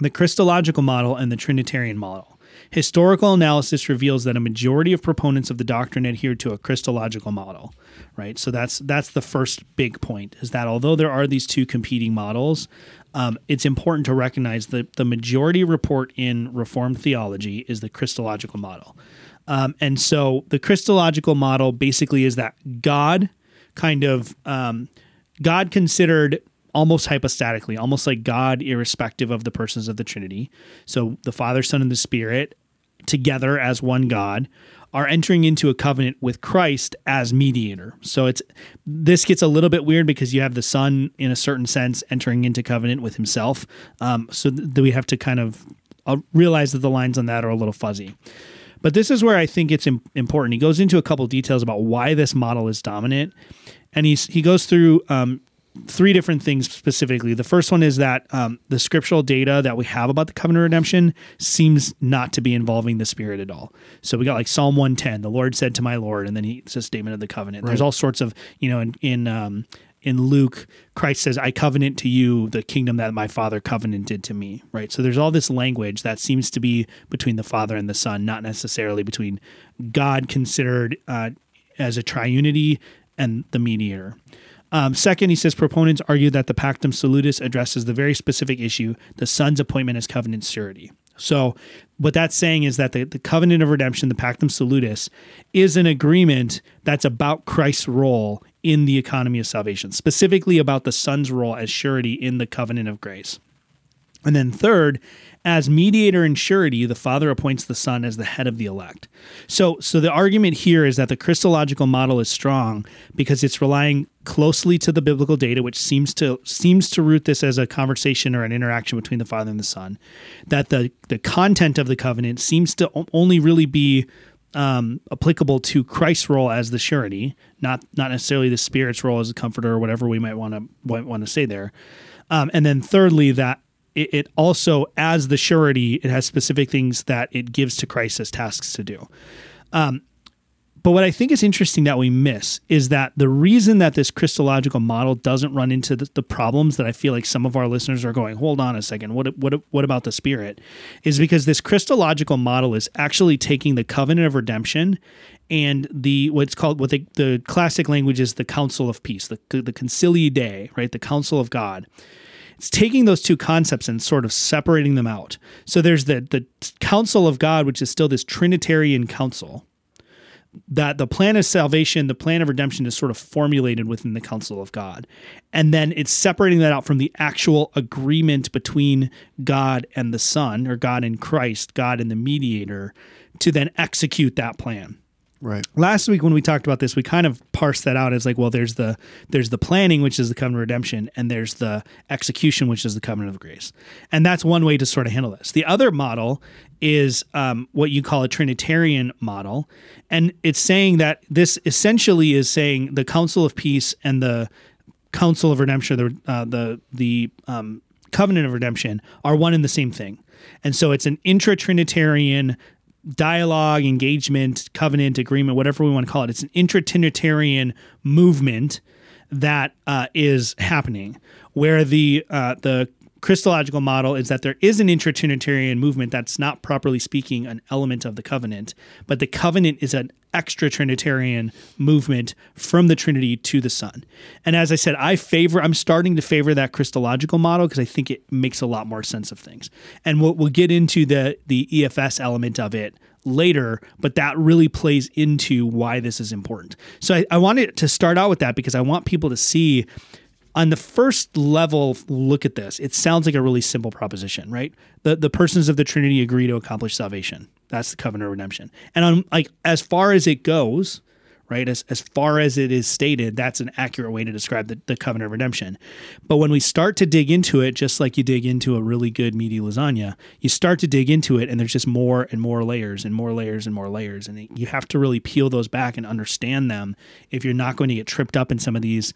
the Christological model and the Trinitarian model." Historical analysis reveals that a majority of proponents of the doctrine adhere to a Christological model, right? So that's that's the first big point is that although there are these two competing models, um, it's important to recognize that the majority report in Reformed theology is the Christological model. Um, and so the Christological model basically is that God kind of um, God considered almost hypostatically, almost like God, irrespective of the persons of the Trinity. So the Father, Son, and the Spirit together as one God are entering into a covenant with Christ as mediator. So it's this gets a little bit weird because you have the Son in a certain sense entering into covenant with Himself. Um, so th- we have to kind of uh, realize that the lines on that are a little fuzzy. But this is where I think it's im- important. He goes into a couple details about why this model is dominant, and he's he goes through um, three different things specifically. The first one is that um, the scriptural data that we have about the covenant redemption seems not to be involving the Spirit at all. So we got like Psalm 110, the Lord said to my Lord, and then he, it's a statement of the covenant. There's all sorts of, you know, in, in, um, in Luke, Christ says, I covenant to you the kingdom that my father covenanted to me, right? So there's all this language that seems to be between the Father and the Son, not necessarily between God considered uh, as a triunity and the mediator. Um, second, he says proponents argue that the Pactum Salutis addresses the very specific issue, the Son's appointment as covenant surety. So, what that's saying is that the, the covenant of redemption, the Pactum Salutis, is an agreement that's about Christ's role in the economy of salvation, specifically about the Son's role as surety in the covenant of grace. And then third, as mediator and surety, the Father appoints the Son as the head of the elect. So so the argument here is that the Christological model is strong because it's relying closely to the biblical data, which seems to seems to root this as a conversation or an interaction between the Father and the Son. That the the content of the covenant seems to only really be um, applicable to Christ's role as the surety, not not necessarily the Spirit's role as a comforter or whatever we might want to want to say there. Um, and then thirdly, that it, it also, as the surety, it has specific things that it gives to Christ as tasks to do. Um, but what I think is interesting that we miss is that the reason that this Christological model doesn't run into the, the problems that I feel like some of our listeners are going, hold on a second, what what what about the Spirit? Is because this Christological model is actually taking the covenant of redemption and the what's called what the, the classic language is the council of peace, the the concilii Dei, right, the council of God it's taking those two concepts and sort of separating them out. So there's the the counsel of God, which is still this Trinitarian counsel. That the plan of salvation, the plan of redemption is sort of formulated within the counsel of God. And then it's separating that out from the actual agreement between God and the Son, or God and Christ, God and the mediator, to then execute that plan Right. last week when we talked about this we kind of parsed that out as like well there's the there's the planning which is the covenant of redemption and there's the execution which is the covenant of grace. And that's one way to sort of handle this. The other model is um, what you call a trinitarian model. And it's saying that this essentially is saying the council of peace and the council of redemption the uh, the the um, covenant of redemption are one and the same thing. And so it's an intra-trinitarian dialogue, engagement, covenant, agreement, whatever we want to call it. It's an intra-Trinitarian movement that uh, is happening, where the uh, the Christological model is that there is an intra-Trinitarian movement that's not properly speaking an element of the covenant, but the covenant is an extra Trinitarian movement from the Trinity to the Son. And as I said, I favor. I'm starting to favor that Christological model because I think it makes a lot more sense of things. And we'll, we'll get into the the EFS element of it later, but that really plays into why this is important. So I, I wanted to start out with that because I want people to see on the first level look at this. It sounds like a really simple proposition right? The the persons of the trinity agree to accomplish salvation. That's the covenant of redemption. And on like as far as it goes right as, as far as it is stated that's an accurate way to describe the, the covenant of redemption. But when we start to dig into it just like you dig into a really good meaty lasagna you start to dig into it and there's just more and more layers and more layers and more layers. And you have to really peel those back and understand them if you're not going to get tripped up in some of these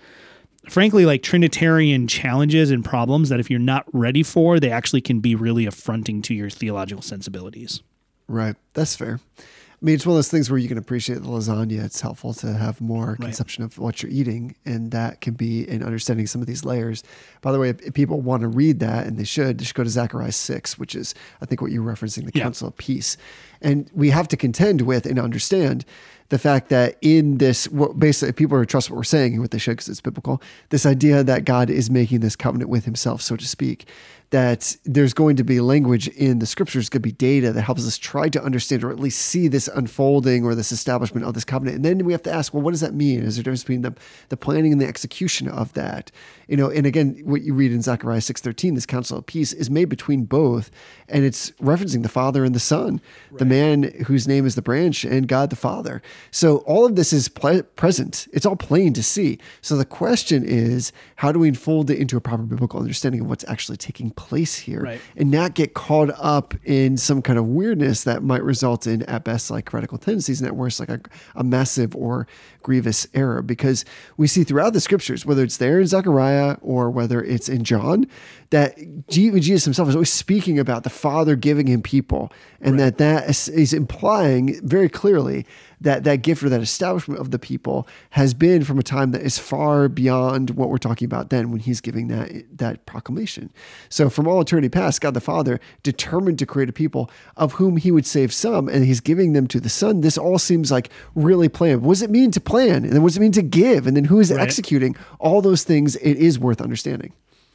frankly like trinitarian challenges and problems that if you're not ready for they actually can be really affronting to your theological sensibilities Right. That's fair. I mean, it's one of those things where you can appreciate the lasagna. It's helpful to have more conception of what you're eating, and that can be in understanding some of these layers. By the way, if, if people want to read that, and they should, they should go to Zechariah 6, which is, I think, what you're referencing, the Yeah. Council of Peace. And we have to contend with and understand the fact that in this, basically people are trust what we're saying and what they should because it's biblical. This idea that God is making this covenant with Himself, so to speak, that there's going to be language in the scriptures, going to be data that helps us try to understand or at least see this unfolding or this establishment of this covenant. And then we have to ask, well, what does that mean? Is there a difference between the, the planning and the execution of that? You know, and again, what you read in Zechariah 6.13, this council of peace is made between both, and it's referencing the Father and the Son, the man whose name is the branch and God the Father. So all of this is ple- present. It's all plain to see. So the question is, how do we unfold it into a proper biblical understanding of what's actually taking place here Right. and not get caught up in some kind of weirdness that might result in, at best, like heretical tendencies, and at worst, like a, a massive or grievous error. Because we see throughout the scriptures, whether it's there in Zechariah or whether it's in John, that Jesus himself is always speaking about the Father giving him people, and that that is, is implying very clearly that that gift or that establishment of the people has been from a time that is far beyond what we're talking about then when he's giving that that proclamation. So from all eternity past, God the Father determined to create a people of whom he would save some, and he's giving them to the Son. This all seems like really planned. What does it mean to plan? And then what does it mean to give? And then who is Right. executing? All those things, it is worth understanding.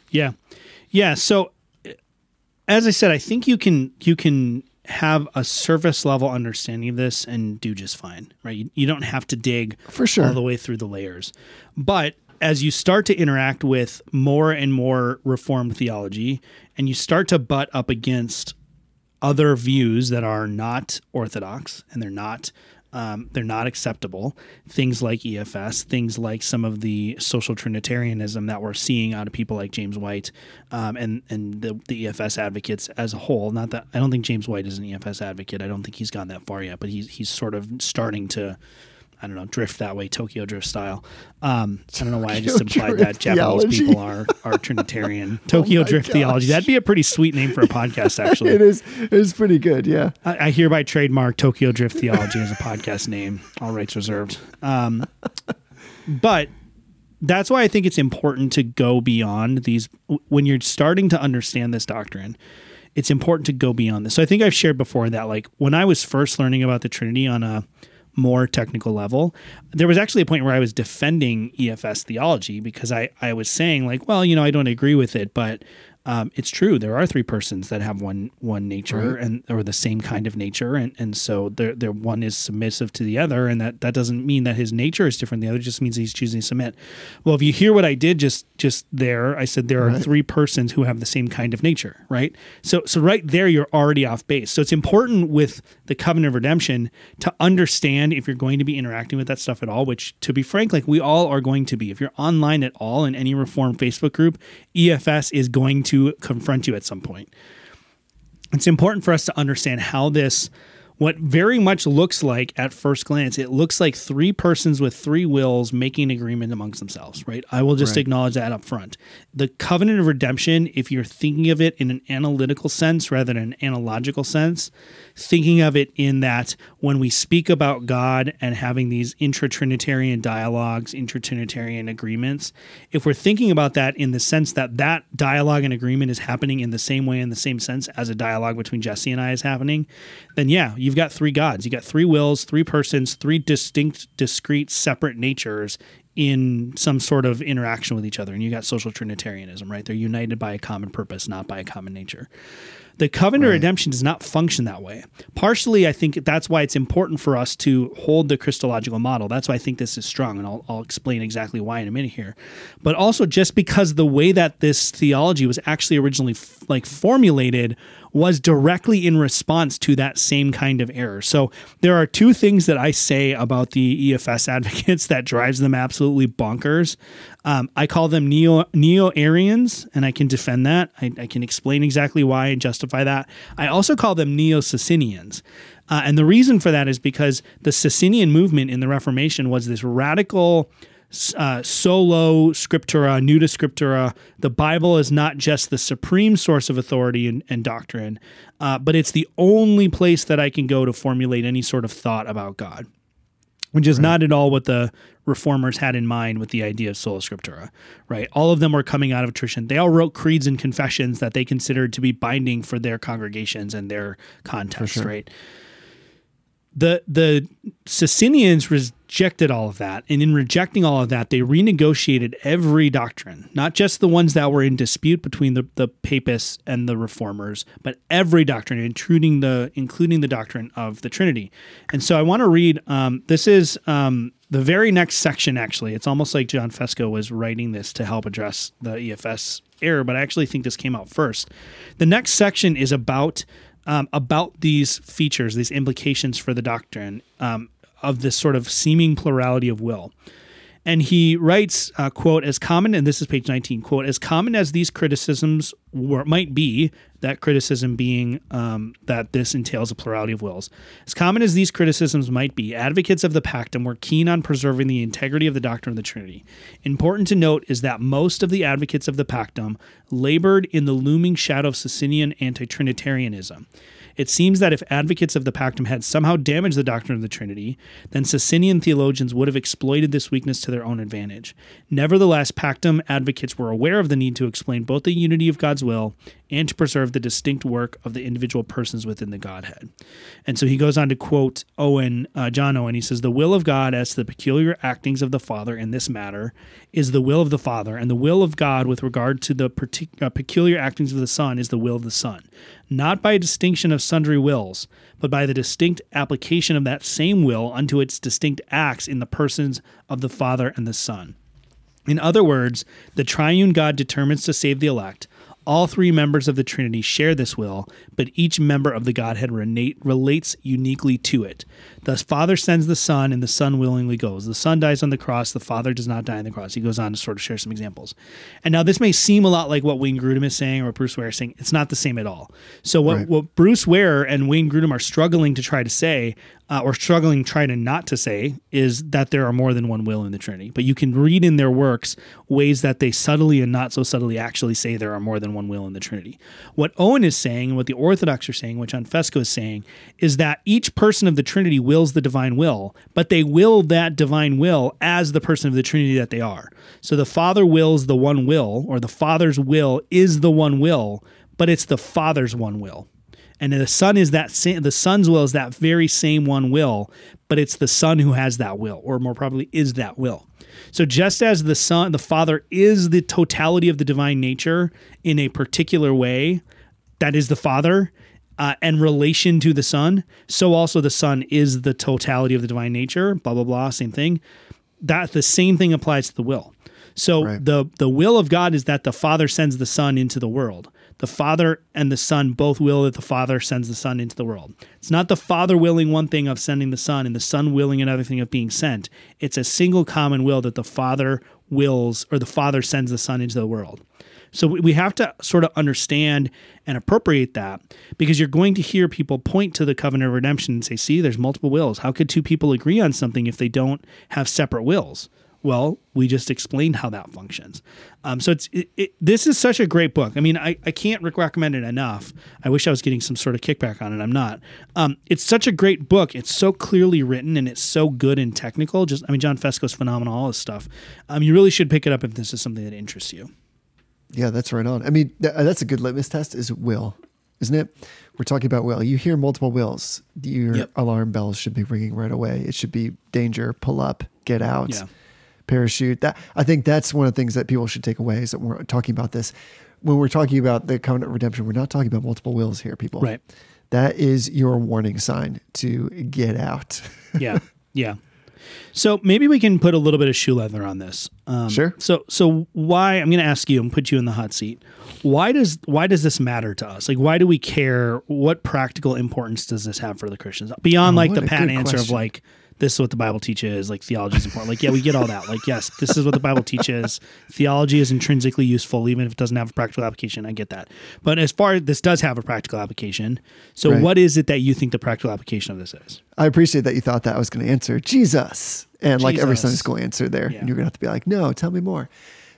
Yeah. Yeah. So as I said, I think you can you can have a surface level understanding of this and do just fine, right? You, you don't have to dig For sure. all the way through the layers. But as you start to interact with more and more reformed theology and you start to butt up against other views that are not orthodox and they're not um, they're not acceptable. Things like EFS, things like some of the social Trinitarianism that we're seeing out of people like James White um, and and the, the EFS advocates as a whole. Not that I don't think James White is an EFS advocate. I don't think he's gone that far yet, but he's he's sort of starting to. I don't know, drift that way, Tokyo drift style. Um, I don't know why I just implied that Japanese theology. people are are Trinitarian. Tokyo Oh drift theology. That'd be a pretty sweet name for a podcast, actually. It is it is pretty good, yeah. I, I hereby trademark Tokyo Drift Theology as a podcast name. All rights reserved. Um, but that's why I think it's important to go beyond these. When you're starting to understand this doctrine, it's important to go beyond this. So I think I've shared before that, like, when I was first learning about the Trinity on a more technical level, there was actually a point where I was defending EFS theology because I, I was saying, like, well, you know, I don't agree with it, but um, it's true. There are three persons that have one one nature Right. and or the same kind of nature, and and so there there one is submissive to the other, and that that doesn't mean that his nature is different. than The other just means he's choosing to submit. Well, if you hear what I did just just there, I said there are Right. three persons who have the same kind of nature, right? So so right there, you're already off base. So it's important with the covenant of redemption to understand if you're going to be interacting with that stuff at all. Which, to be frank, like we all are going to be. If you're online at all in any reform Facebook group, EFS is going to confront you at some point. It's important for us to understand how this what very much looks like at first glance it looks like three persons with three wills making an agreement amongst themselves right? I will just Right. acknowledge that up front. The covenant of redemption if you're thinking of it in an analytical sense rather than an analogical sense thinking of it in that when we speak about god and having these intra-trinitarian dialogues intra-trinitarian agreements if we're thinking about that in the sense that that dialogue and agreement is happening in the same way in the same sense as a dialogue between jesse and i is happening then yeah you've got three gods. You've got three wills three persons three distinct discrete separate natures in some sort of interaction with each other. And you got social trinitarianism right? They're united by a common purpose not by a common nature the covenant of redemption does not function that way. Partially, I think that's why it's important for us to hold the Christological model. That's why I think this is strong, and I'll, I'll explain exactly why in a minute here. But also, just because the way that this theology was actually originally f- like formulated was directly in response to that same kind of error. So there are two things that I say about the EFS advocates that drives them absolutely bonkers. Um, I call them neo neo Arians, and I can defend that. I, I can explain exactly why and justify that. I also call them neo Socinians. Uh, and the reason for that is because the Socinian movement in the Reformation was this radical uh, solo scriptura, nuda scriptura. The Bible is not just the supreme source of authority and, and doctrine, uh, but it's the only place that I can go to formulate any sort of thought about God which is not at all what the reformers had in mind with the idea of sola scriptura, right? All of them were coming out of tradition. They all wrote creeds and confessions that they considered to be binding for their congregations and their context, right? The the Socinians rejected all of that, and in rejecting all of that, they renegotiated every doctrine, not just the ones that were in dispute between the, the papists and the reformers, but every doctrine, including the including the doctrine of the Trinity. And so, I want to read. Um, this is um, the very next section. Actually, it's almost like John Fesko was writing this to help address the EFS error, but I actually think this came out first. The next section is about um, about these features, these implications for the doctrine um, of this sort of seeming plurality of will. And he writes, uh, quote, as common, and this is page 19, quote, as common as these criticisms were, might be, that criticism being um, that this entails a plurality of wills, as common as these criticisms might be, advocates of the pactum were keen on preserving the integrity of the doctrine of the Trinity. Important to note is that most of the advocates of the pactum labored in the looming shadow of Socinian anti Trinitarianism. It seems that if advocates of the pactum had somehow damaged the doctrine of the Trinity, then Socinian theologians would have exploited this weakness to their own advantage. Nevertheless, pactum advocates were aware of the need to explain both the unity of God's will and to preserve the distinct work of the individual persons within the Godhead. And so he goes on to quote Owen, uh, John Owen. He says, The will of God as to the peculiar actings of the Father in this matter is the will of the Father, and the will of God with regard to the partic- uh, peculiar actings of the Son is the will of the Son, not by distinction of sundry wills, but by the distinct application of that same will unto its distinct acts in the persons of the Father and the Son. In other words, the triune God determines to save the elect. All three members of the Trinity share this will, but each member of the Godhead renate, relates uniquely to it. The Father sends the Son, and the Son willingly goes. The Son dies on the cross, the Father does not die on the cross. He goes on to sort of share some examples. And now this may seem a lot like what Wayne Grudem is saying or what Bruce Ware is saying. It's not the same at all. So what, Right. what Bruce Ware and Wayne Grudem are struggling to try to say uh, or struggling trying to not to say is that there are more than one will in the Trinity. But you can read in their works ways that they subtly and not so subtly actually say there are more than one will in the Trinity. What Owen is saying, and what the Orthodox are saying, which John Fesko is saying, is that each person of the Trinity wills the divine will, but they will that divine will as the person of the Trinity that they are. So the Father wills the one will, or the Father's will is the one will, but it's the Father's one will and the son is that same, the son's will is that very same one will but it's the son who has that will or more probably is that will so just as the son the father is the totality of the divine nature in a particular way that is the father uh, and relation to the son so also the son is the totality of the divine nature blah blah blah same thing that the same thing applies to the will so Right. the the will of God is that the Father sends the Son into the world. The Father and the Son both will that the Father sends the Son into the world. It's not the Father willing one thing of sending the Son and the Son willing another thing of being sent. It's a single common will that the Father wills or the Father sends the Son into the world. So we- have to sort of understand and appropriate that because you're going to hear people point to the covenant of redemption and say, see, there's multiple wills. How could two people agree on something if they don't have separate wills? Well, we just explained how that functions. Um, so it's it, it, this is such a great book. I mean, I, I can't recommend it enough. I wish I was getting some sort of kickback on it. I'm not. Um, it's such a great book. It's so clearly written and it's so good and technical. Just I mean, John Fesko's phenomenal. All this stuff. Um, you really should pick it up if this is something that interests you. Yeah, that's right on. I mean, th- that's a good litmus test is will, isn't it? We're talking about will. You hear multiple wills. Your Yep. alarm bells should be ringing right away. It should be danger, pull up, get out, Yeah. Parachute. That I think that's one of the things that people should take away is that we're talking about this. When we're talking about the covenant of redemption, we're not talking about multiple wills here, people. Right. That is your warning sign to get out. yeah yeah so maybe we can put a little bit of shoe leather on this um, Sure. so so why i'm going to ask you and put you in the hot seat why does why does this matter to us like why do we care what practical importance does this have for the christians beyond Oh, like the pat answer of like this is what the Bible teaches. Like theology is important. Like yeah, we get all that. Like yes, this is what the Bible teaches. Theology is intrinsically useful, even if it doesn't have a practical application. I get that. But as far as this does have a practical application, so Right. what is it that you think the practical application of this is? I appreciate that you thought that I was going to answer Jesus and like every Sunday school answer there. Yeah. And you're going to have to be like, no, tell me more.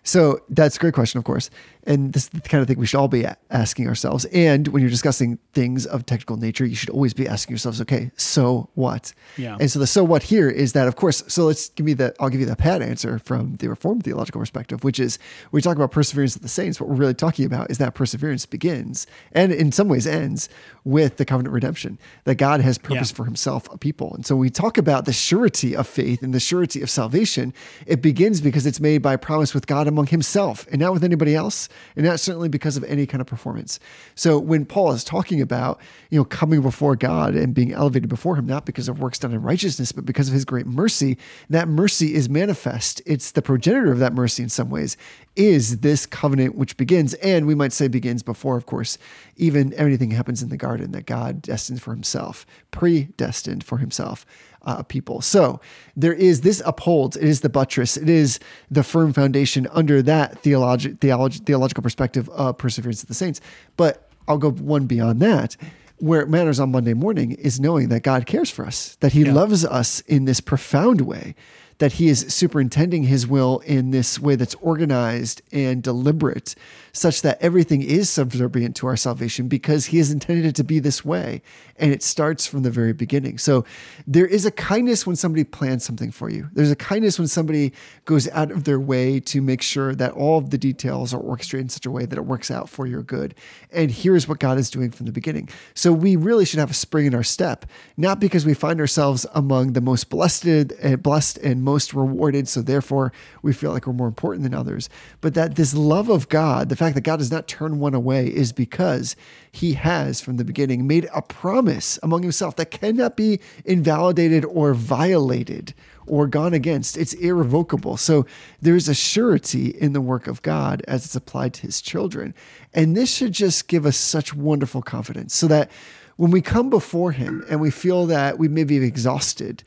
So that's a great question, of course. And this is the kind of thing we should all be asking ourselves. And when you're discussing things of technical nature, you should always be asking yourselves, okay, so what? Yeah. And so the so what here is that, of course, so let's give me the, I'll give you the pat answer from the Reformed theological perspective, which is we talk about perseverance of the saints. What we're really talking about is that perseverance begins and in some ways ends with the covenant redemption, that God has purpose Yeah. for himself a people. And so we talk about the surety of faith and the surety of salvation. It begins because it's made by promise with God among himself and not with anybody else, and not certainly because of any kind of performance. So when Paul is talking about, you know, coming before God and being elevated before him, not because of works done in righteousness, but because of his great mercy, that mercy is manifest. It's the progenitor of that mercy in some ways, is this covenant which begins, and we might say begins before, of course, even everything happens in the garden that God destined for himself, predestined for himself. Uh, people. So there is this upholds, it is the buttress, it is the firm foundation under that theologi- theologi- theological perspective of perseverance of the saints. But I'll go one beyond that. Where it matters on Monday morning is knowing that God cares for us, that He Yeah. loves us in this profound way, that He is superintending His will in this way that's organized and deliberate, such that everything is subservient to our salvation because He has intended it to be this way. And it starts from the very beginning. So there is a kindness when somebody plans something for you. There's a kindness when somebody goes out of their way to make sure that all of the details are orchestrated in such a way that it works out for your good. And here's what God is doing from the beginning. So we really should have a spring in our step, not because we find ourselves among the most blessed and blessed and most rewarded, so therefore we feel like we're more important than others, but that this love of God, the fact that God does not turn one away, is because He has from the beginning made a promise among Himself that cannot be invalidated or violated or gone against. It's irrevocable. So there's a surety in the work of God as it's applied to his children. And this should just give us such wonderful confidence so that when we come before him and we feel that we may be exhausted,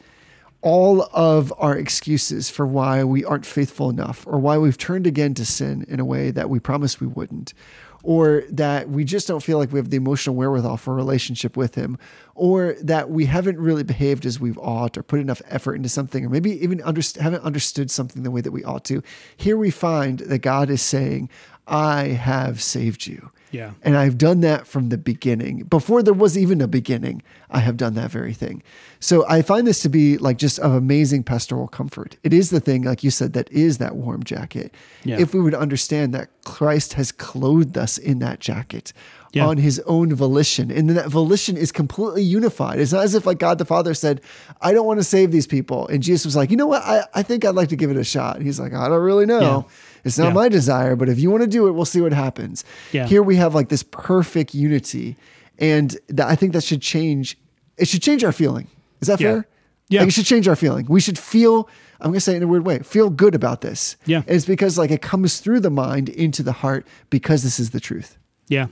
all of our excuses for why we aren't faithful enough or why we've turned again to sin in a way that we promised we wouldn't or that we just don't feel like we have the emotional wherewithal for a relationship with him or that we haven't really behaved as we've ought or put enough effort into something or maybe even haven't understood something the way that we ought to. Here we find that god is saying i have saved you Yeah. and I've done that from the beginning. Before there was even a beginning, I have done that very thing. So I find this to be like just of amazing pastoral comfort. It is the thing, like you said, that is that warm jacket. Yeah. If we would understand that Christ has clothed us in that jacket Yeah. on his own volition, and then that volition is completely unified. It's not as if like God the Father said, I don't want to save these people. And Jesus was like, you know what? I, I think I'd like to give it a shot. And he's like, I don't really know. Yeah. It's not Yeah. my desire, but if you want to do it, we'll see what happens. Yeah. Here we have like this perfect unity, and that, I think that should change. It should change our feeling. Is that Yeah. fair? Yeah. Like it should change our feeling. We should feel. I'm going to say it in a weird way. Feel good about this. Yeah. And it's because like it comes through the mind into the heart because this is the truth. Yeah,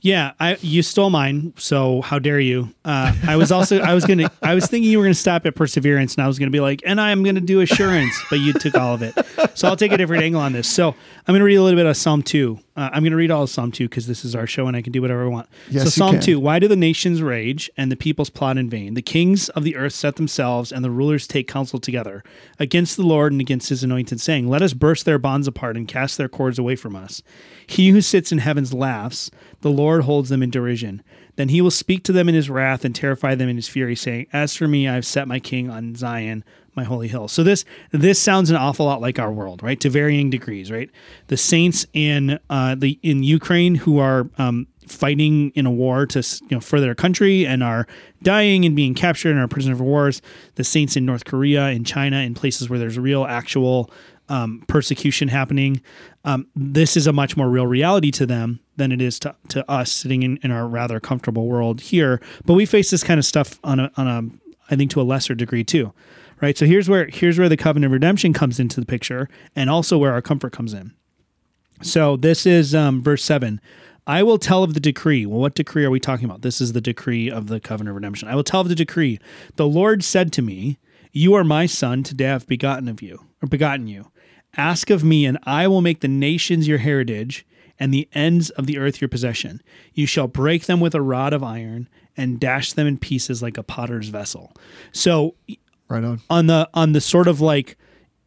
yeah. I you stole mine, so how dare you? Uh, I was also I was gonna I was thinking you were gonna stop at perseverance, and I was gonna be like, and I'm gonna do assurance, but you took all of it. So I'll take a different angle on this. So I'm gonna read a little bit of Psalm two. Uh, I'm gonna read all of Psalm two because this is our show, and I can do whatever I want. Yes, so Psalm two. Why do the nations rage and the peoples plot in vain? The kings of the earth set themselves, and the rulers take counsel together against the Lord and against His anointed, saying, "Let us burst their bonds apart and cast their cords away from us." He who sits in heavens laughs; the Lord holds them in derision. Then he will speak to them in his wrath and terrify them in his fury, saying, "As for me, I have set my king on Zion." My holy hill. So this this sounds an awful lot like our world, right? To varying degrees, right? The saints in uh, the in Ukraine who are um, fighting in a war to you know for their country and are dying and being captured and are prisoner of wars. The saints in North Korea, in China, in places where there's real actual um, persecution happening. Um, this is a much more real reality to them than it is to, to us sitting in, in our rather comfortable world here. But we face this kind of stuff on a, on a, I think to a lesser degree too, right? So here's where here's where the covenant of redemption comes into the picture, and also where our comfort comes in. So this is um, verse seven. I will tell of the decree. Well, what decree are we talking about? This is the decree of the covenant of redemption. I will tell of the decree. The Lord said to me, You are my son, today I've begotten of you, or begotten you. Ask of me, and I will make the nations your heritage, and the ends of the earth your possession. You shall break them with a rod of iron, and dash them in pieces like a potter's vessel. So Right on. on the on the sort of like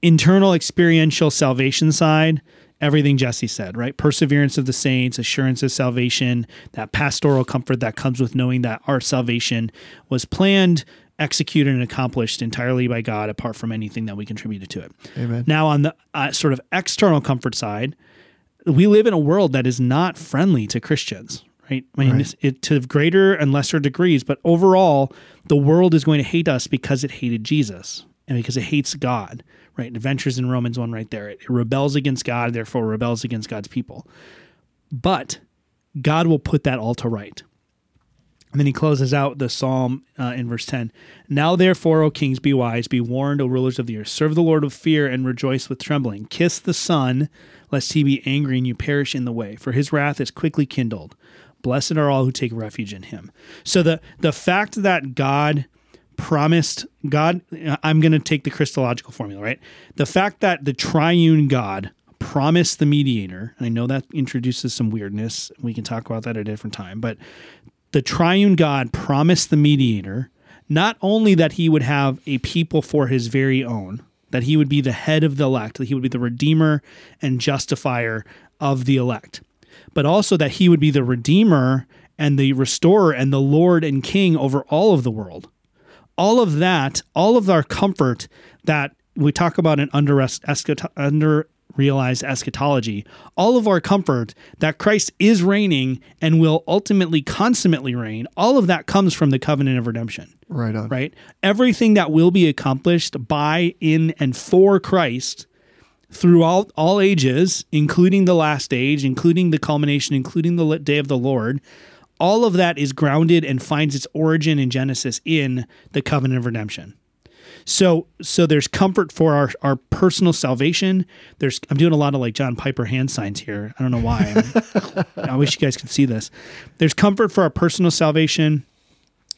internal experiential salvation side everything jesse said right perseverance of the saints assurance of salvation that pastoral comfort that comes with knowing that our salvation was planned executed and accomplished entirely by god apart from anything that we contributed to it Amen. now on the uh, sort of external comfort side we live in a world that is not friendly to Christians, right? I mean, Right. it's- it, to greater and lesser degrees, but overall, the world is going to hate us because it hated Jesus and because it hates God, right? Adventures in Romans 1 right there. It rebels against God, therefore rebels against God's people. But God will put that all to right. And then he closes out the psalm uh, in verse 10. Now, therefore, O kings, be wise, be warned, O rulers of the earth. Serve the Lord with fear and rejoice with trembling. Kiss the Son, lest he be angry and you perish in the way, for his wrath is quickly kindled. Blessed are all who take refuge in him. So, the, the fact that God promised, God, I'm going to take the Christological formula, right? The fact that the triune God promised the mediator, and I know that introduces some weirdness. We can talk about that at a different time, but the triune God promised the mediator not only that he would have a people for his very own, that he would be the head of the elect, that he would be the redeemer and justifier of the elect, but also that he would be the redeemer and the restorer and the Lord and King over all of the world. All of that, all of our comfort that we talk about in under, eschato- under realized eschatology, all of our comfort that Christ is reigning and will ultimately consummately reign, all of that comes from the covenant of redemption Right on. right? Everything that will be accomplished by, in, and for Christ throughout all ages, including the last age, including the culmination, including the day of the Lord, all of that is grounded and finds its origin in Genesis in the covenant of redemption. So so there's comfort for our, our personal salvation. There's I'm doing a lot of like John Piper hand signs here. I don't know why. I wish you guys could see this. There's comfort for our personal salvation.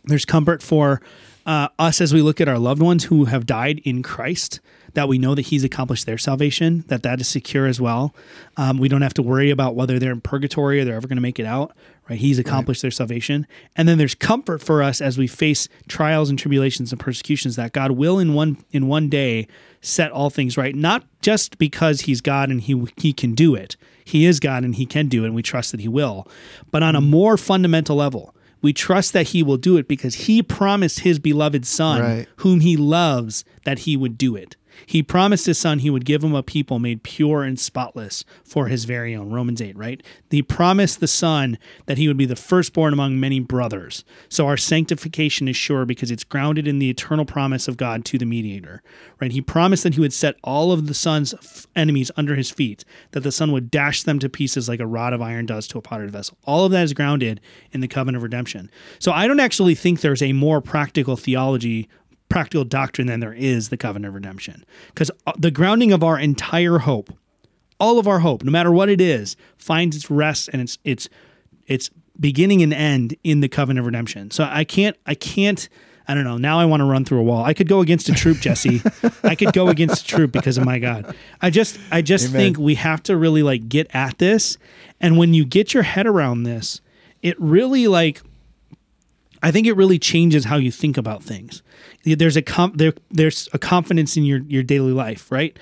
There's comfort for uh, us as we look at our loved ones who have died in Christ. That we know that He's accomplished their salvation. That that is secure as well. Um, we don't have to worry about whether they're in purgatory or they're ever going to make it out. Right? He's accomplished their salvation. And then there's comfort for us as we face trials and tribulations and persecutions. That God will in one in one day set all things right. Not just because He's God and He He can do it. He is God and He can do it, and we trust that He will. But on a more fundamental level we trust that he will do it because he promised his beloved son, Right. whom he loves, that he would do it. He promised his son he would give him a people made pure and spotless for his very own. Romans 8, right? He promised the son that he would be the firstborn among many brothers. So our sanctification is sure because it's grounded in the eternal promise of God to the mediator, right? He promised that he would set all of the son's enemies under his feet, that the son would dash them to pieces like a rod of iron does to a potter's vessel. All of that is grounded in the covenant of redemption. So I don't actually think there's a more practical theology practical doctrine than there is the covenant of redemption. Because uh, the grounding of our entire hope, all of our hope, no matter what it is, finds its rest and its its its beginning and end in the covenant of redemption. So I can't I can't I don't know. Now I want to run through a wall. I could go against a troop, Jesse. I could go against a troop because of my God. I just I just Amen. think we have to really like get at this. And when you get your head around this, it really like I think it really changes how you think about things. There's a com- there, there's a confidence in your your daily life, right?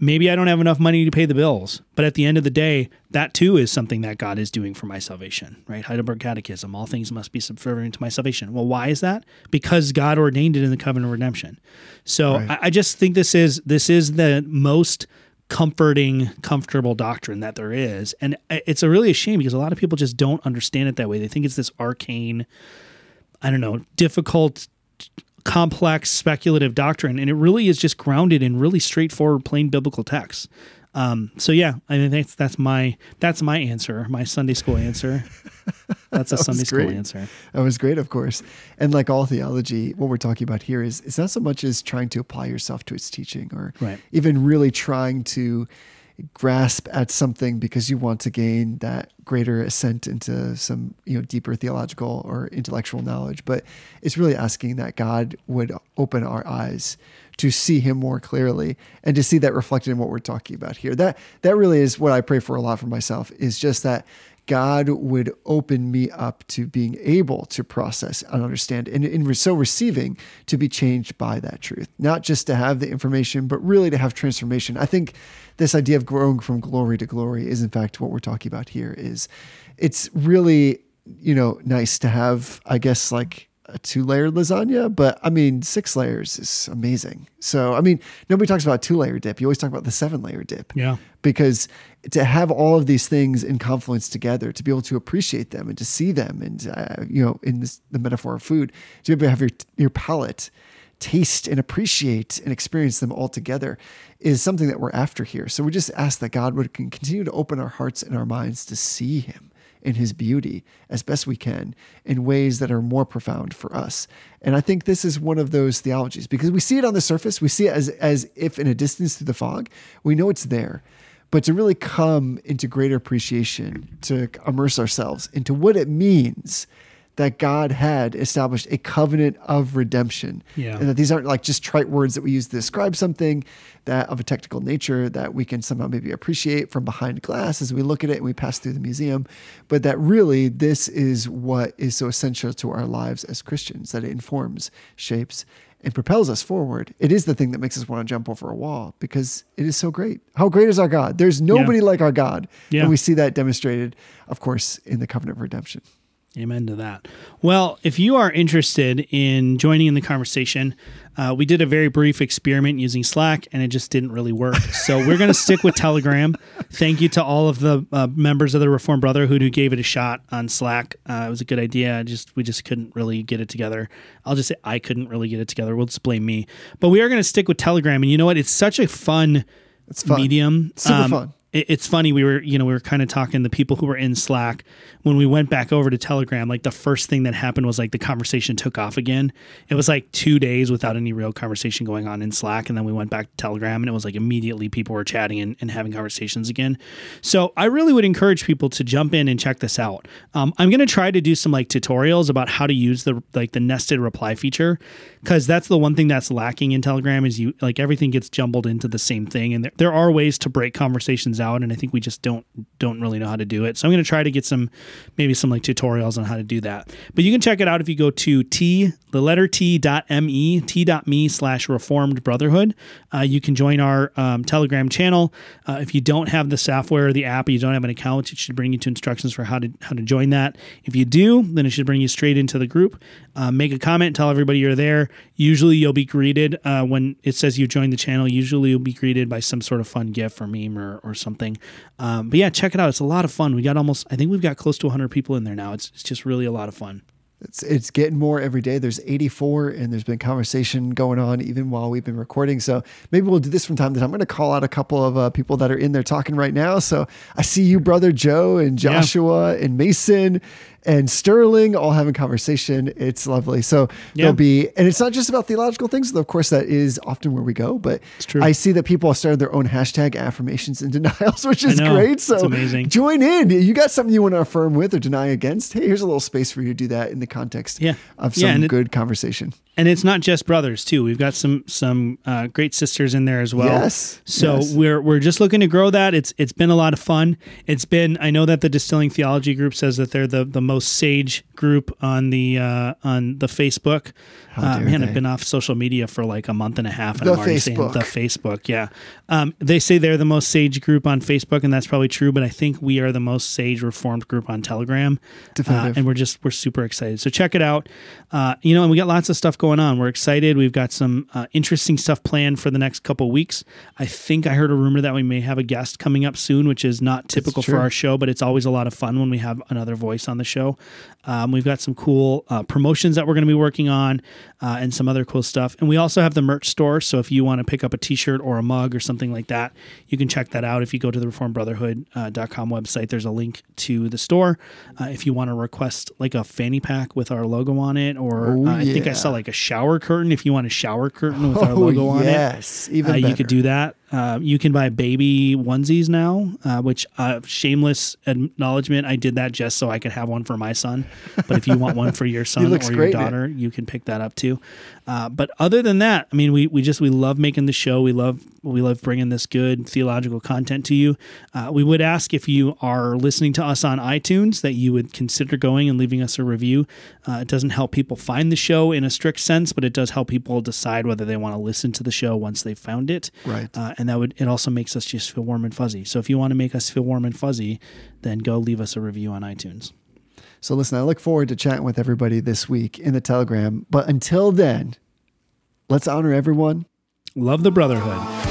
Maybe I don't have enough money to pay the bills, but at the end of the day, that too is something that God is doing for my salvation, right? Heidelberg Catechism: All things must be subservient to my salvation. Well, why is that? Because God ordained it in the covenant of redemption. So Right. I, I just think this is this is the most comforting, comfortable doctrine that there is, and uh, it's a really a shame because a lot of people just don't understand it that way. They think it's this arcane. I don't know, difficult, complex, speculative doctrine, and it really is just grounded in really straightforward, plain biblical texts. Um, so yeah, I mean that's that's my that's my answer, my Sunday school answer. That's a That Sunday school great. answer. That was great, of course. And like all theology, what we're talking about here is it's not so much as trying to apply yourself to its teaching or Right. even really trying to grasp at something because you want to gain that greater ascent into some you know deeper theological or intellectual knowledge but it's really asking that god would open our eyes to see him more clearly and to see that reflected in what we're talking about here. That that really is what I pray for a lot for myself is just that God would open me up to being able to process and understand, and in so receiving to be changed by that truth, not just to have the information, but really to have transformation. I think this idea of growing from glory to glory is, in fact, what we're talking about here. Is it's really you know nice to have, I guess, like a two layer lasagna, but I mean, six layers is amazing. So, I mean, nobody talks about two layer dip. You always talk about the seven layer dip. Yeah. Because to have all of these things in confluence together, to be able to appreciate them and to see them, and, uh, you know, in this, the metaphor of food, to be able to have your, your palate taste and appreciate and experience them all together is something that we're after here. So we just ask that God would continue to open our hearts and our minds to see Him in his beauty as best we can in ways that are more profound for us. And I think this is one of those theologies because we see it on the surface, we see it as, as if in a distance through the fog, we know it's there. But to really come into greater appreciation, to immerse ourselves into what it means that God had established a covenant of redemption. Yeah. And that these aren't like just trite words that we use to describe something that of a technical nature that we can somehow maybe appreciate from behind glass as we look at it and we pass through the museum, but that really this is what is so essential to our lives as Christians, that it informs, shapes, and propels us forward. It is the thing that makes us want to jump over a wall because it is so great. How great is our God? There's nobody like our God. Yeah. And we see that demonstrated, of course, in the covenant of redemption. Amen to that. Well, if you are interested in joining in the conversation, uh, we did a very brief experiment using Slack and it just didn't really work. So we're going to stick with Telegram. Thank you to all of the uh, members of the Reformed Brotherhood who gave it a shot on Slack. Uh, it was a good idea. Just we just couldn't really get it together. I'll just say I couldn't really get it together. We'll just blame me. But we are going to stick with Telegram. And you know what? It's such a fun, It's fun. medium. Super Um, fun. It- it's funny we were you know we were kind of talking the people who were in slack. When we went back over to telegram like the first thing that happened was like the conversation took off again. It was like two days without any real conversation going on in slack and then we went back to telegram and it was like immediately people were chatting and, and having conversations again. So i really would encourage people to jump in and check this out. Um, i'm going to try to do some like tutorials about how to use the like the nested reply feature because that's the one thing that's lacking in telegram is you like everything gets jumbled into the same thing and there, there are ways to break conversations out and i think we just don't don't really know how to do it. So i'm going to try to get some maybe some like tutorials on how to do that. But you can check it out if you go to t the letter t dot me t dot me slash reformed brotherhood. Uh, you can join our um, telegram channel. Uh, if you don't have the software or the app or you don't have an account it should bring you to instructions for how to how to join that. If you do then it should bring you straight into the group. Uh, make a comment tell everybody you're there. Usually you'll be greeted uh, when it says you joined the channel usually you'll be greeted by some sort of fun gift or meme or, or something um, but yeah check it out it's a lot of fun we got almost i think we've got close to 100 people in there now it's, it's just really a lot of fun It's it's getting more every day. There's 84, and there's been conversation going on even while we've been recording. So maybe we'll do this from time to time. I'm going to call out a couple of uh, people that are in there talking right now. So I see you, brother Joe, and Yeah. Joshua, and Mason, and Sterling, all having conversation. It's lovely. So Yeah. there'll be, and it's not just about theological things. Though of course that is often where we go. But true. I see that people have started their own hashtag affirmations and denials, which is great. So It's amazing. join in. You got something you want to affirm with or deny against? Hey, here's a little space for you to do that in the context Yeah. of Yeah, some it- good conversation. And it's not just brothers too. We've got some some uh, great sisters in there as well. Yes, so yes. we're we're just looking to grow that. It's it's been a lot of fun. It's been i know that the distilling theology group says that they're the the most sage group on the uh on the facebook. Uh, man they. i've been off social media for like a month and a half and The i'm already saying Facebook. the facebook yeah. Um, they say they're the most sage group on facebook and that's probably true but i think we are the most sage reformed group on telegram. Uh, and we're just we're super excited. So check it out. Uh, you know and we got lots of stuff going on. We're excited. We've got some uh, interesting stuff planned for the next couple weeks. I think i heard a rumor that we may have a guest coming up soon which is not typical for our show but it's always a lot of fun when we have another voice on the show. Um, we've got some cool uh, promotions that we're going to be working on uh, and some other cool stuff. And we also have the merch store so if you want to pick up a t-shirt or a mug or something like that you can check that out. If you go to the reformedbrotherhood.com website there's a link to the store. Uh, if you want to request like a fanny pack with our logo on it or Oh, uh, i think i saw like a shower curtain if you want a shower curtain with our Oh, logo on it. yes, even uh, you could do that Uh, you can buy baby onesies now, uh, which uh, shameless acknowledgement. I did that just so I could have one for my son. But if you want one for your son or your daughter, you can pick that up too. Uh, but other than that, I mean, we, we just we love making the show. We love we love bringing this good theological content to you. Uh, we would ask if you are listening to us on iTunes that you would consider going and leaving us a review. Uh, it doesn't help people find the show in a strict sense, but it does help people decide whether they want to listen to the show once they've found it. Right. And that would it also makes us just feel warm and fuzzy. So if you want to make us feel warm and fuzzy, then go leave us a review on iTunes. So listen, I look forward to chatting with everybody this week in the Telegram. But until then, let's honor everyone Love the brotherhood.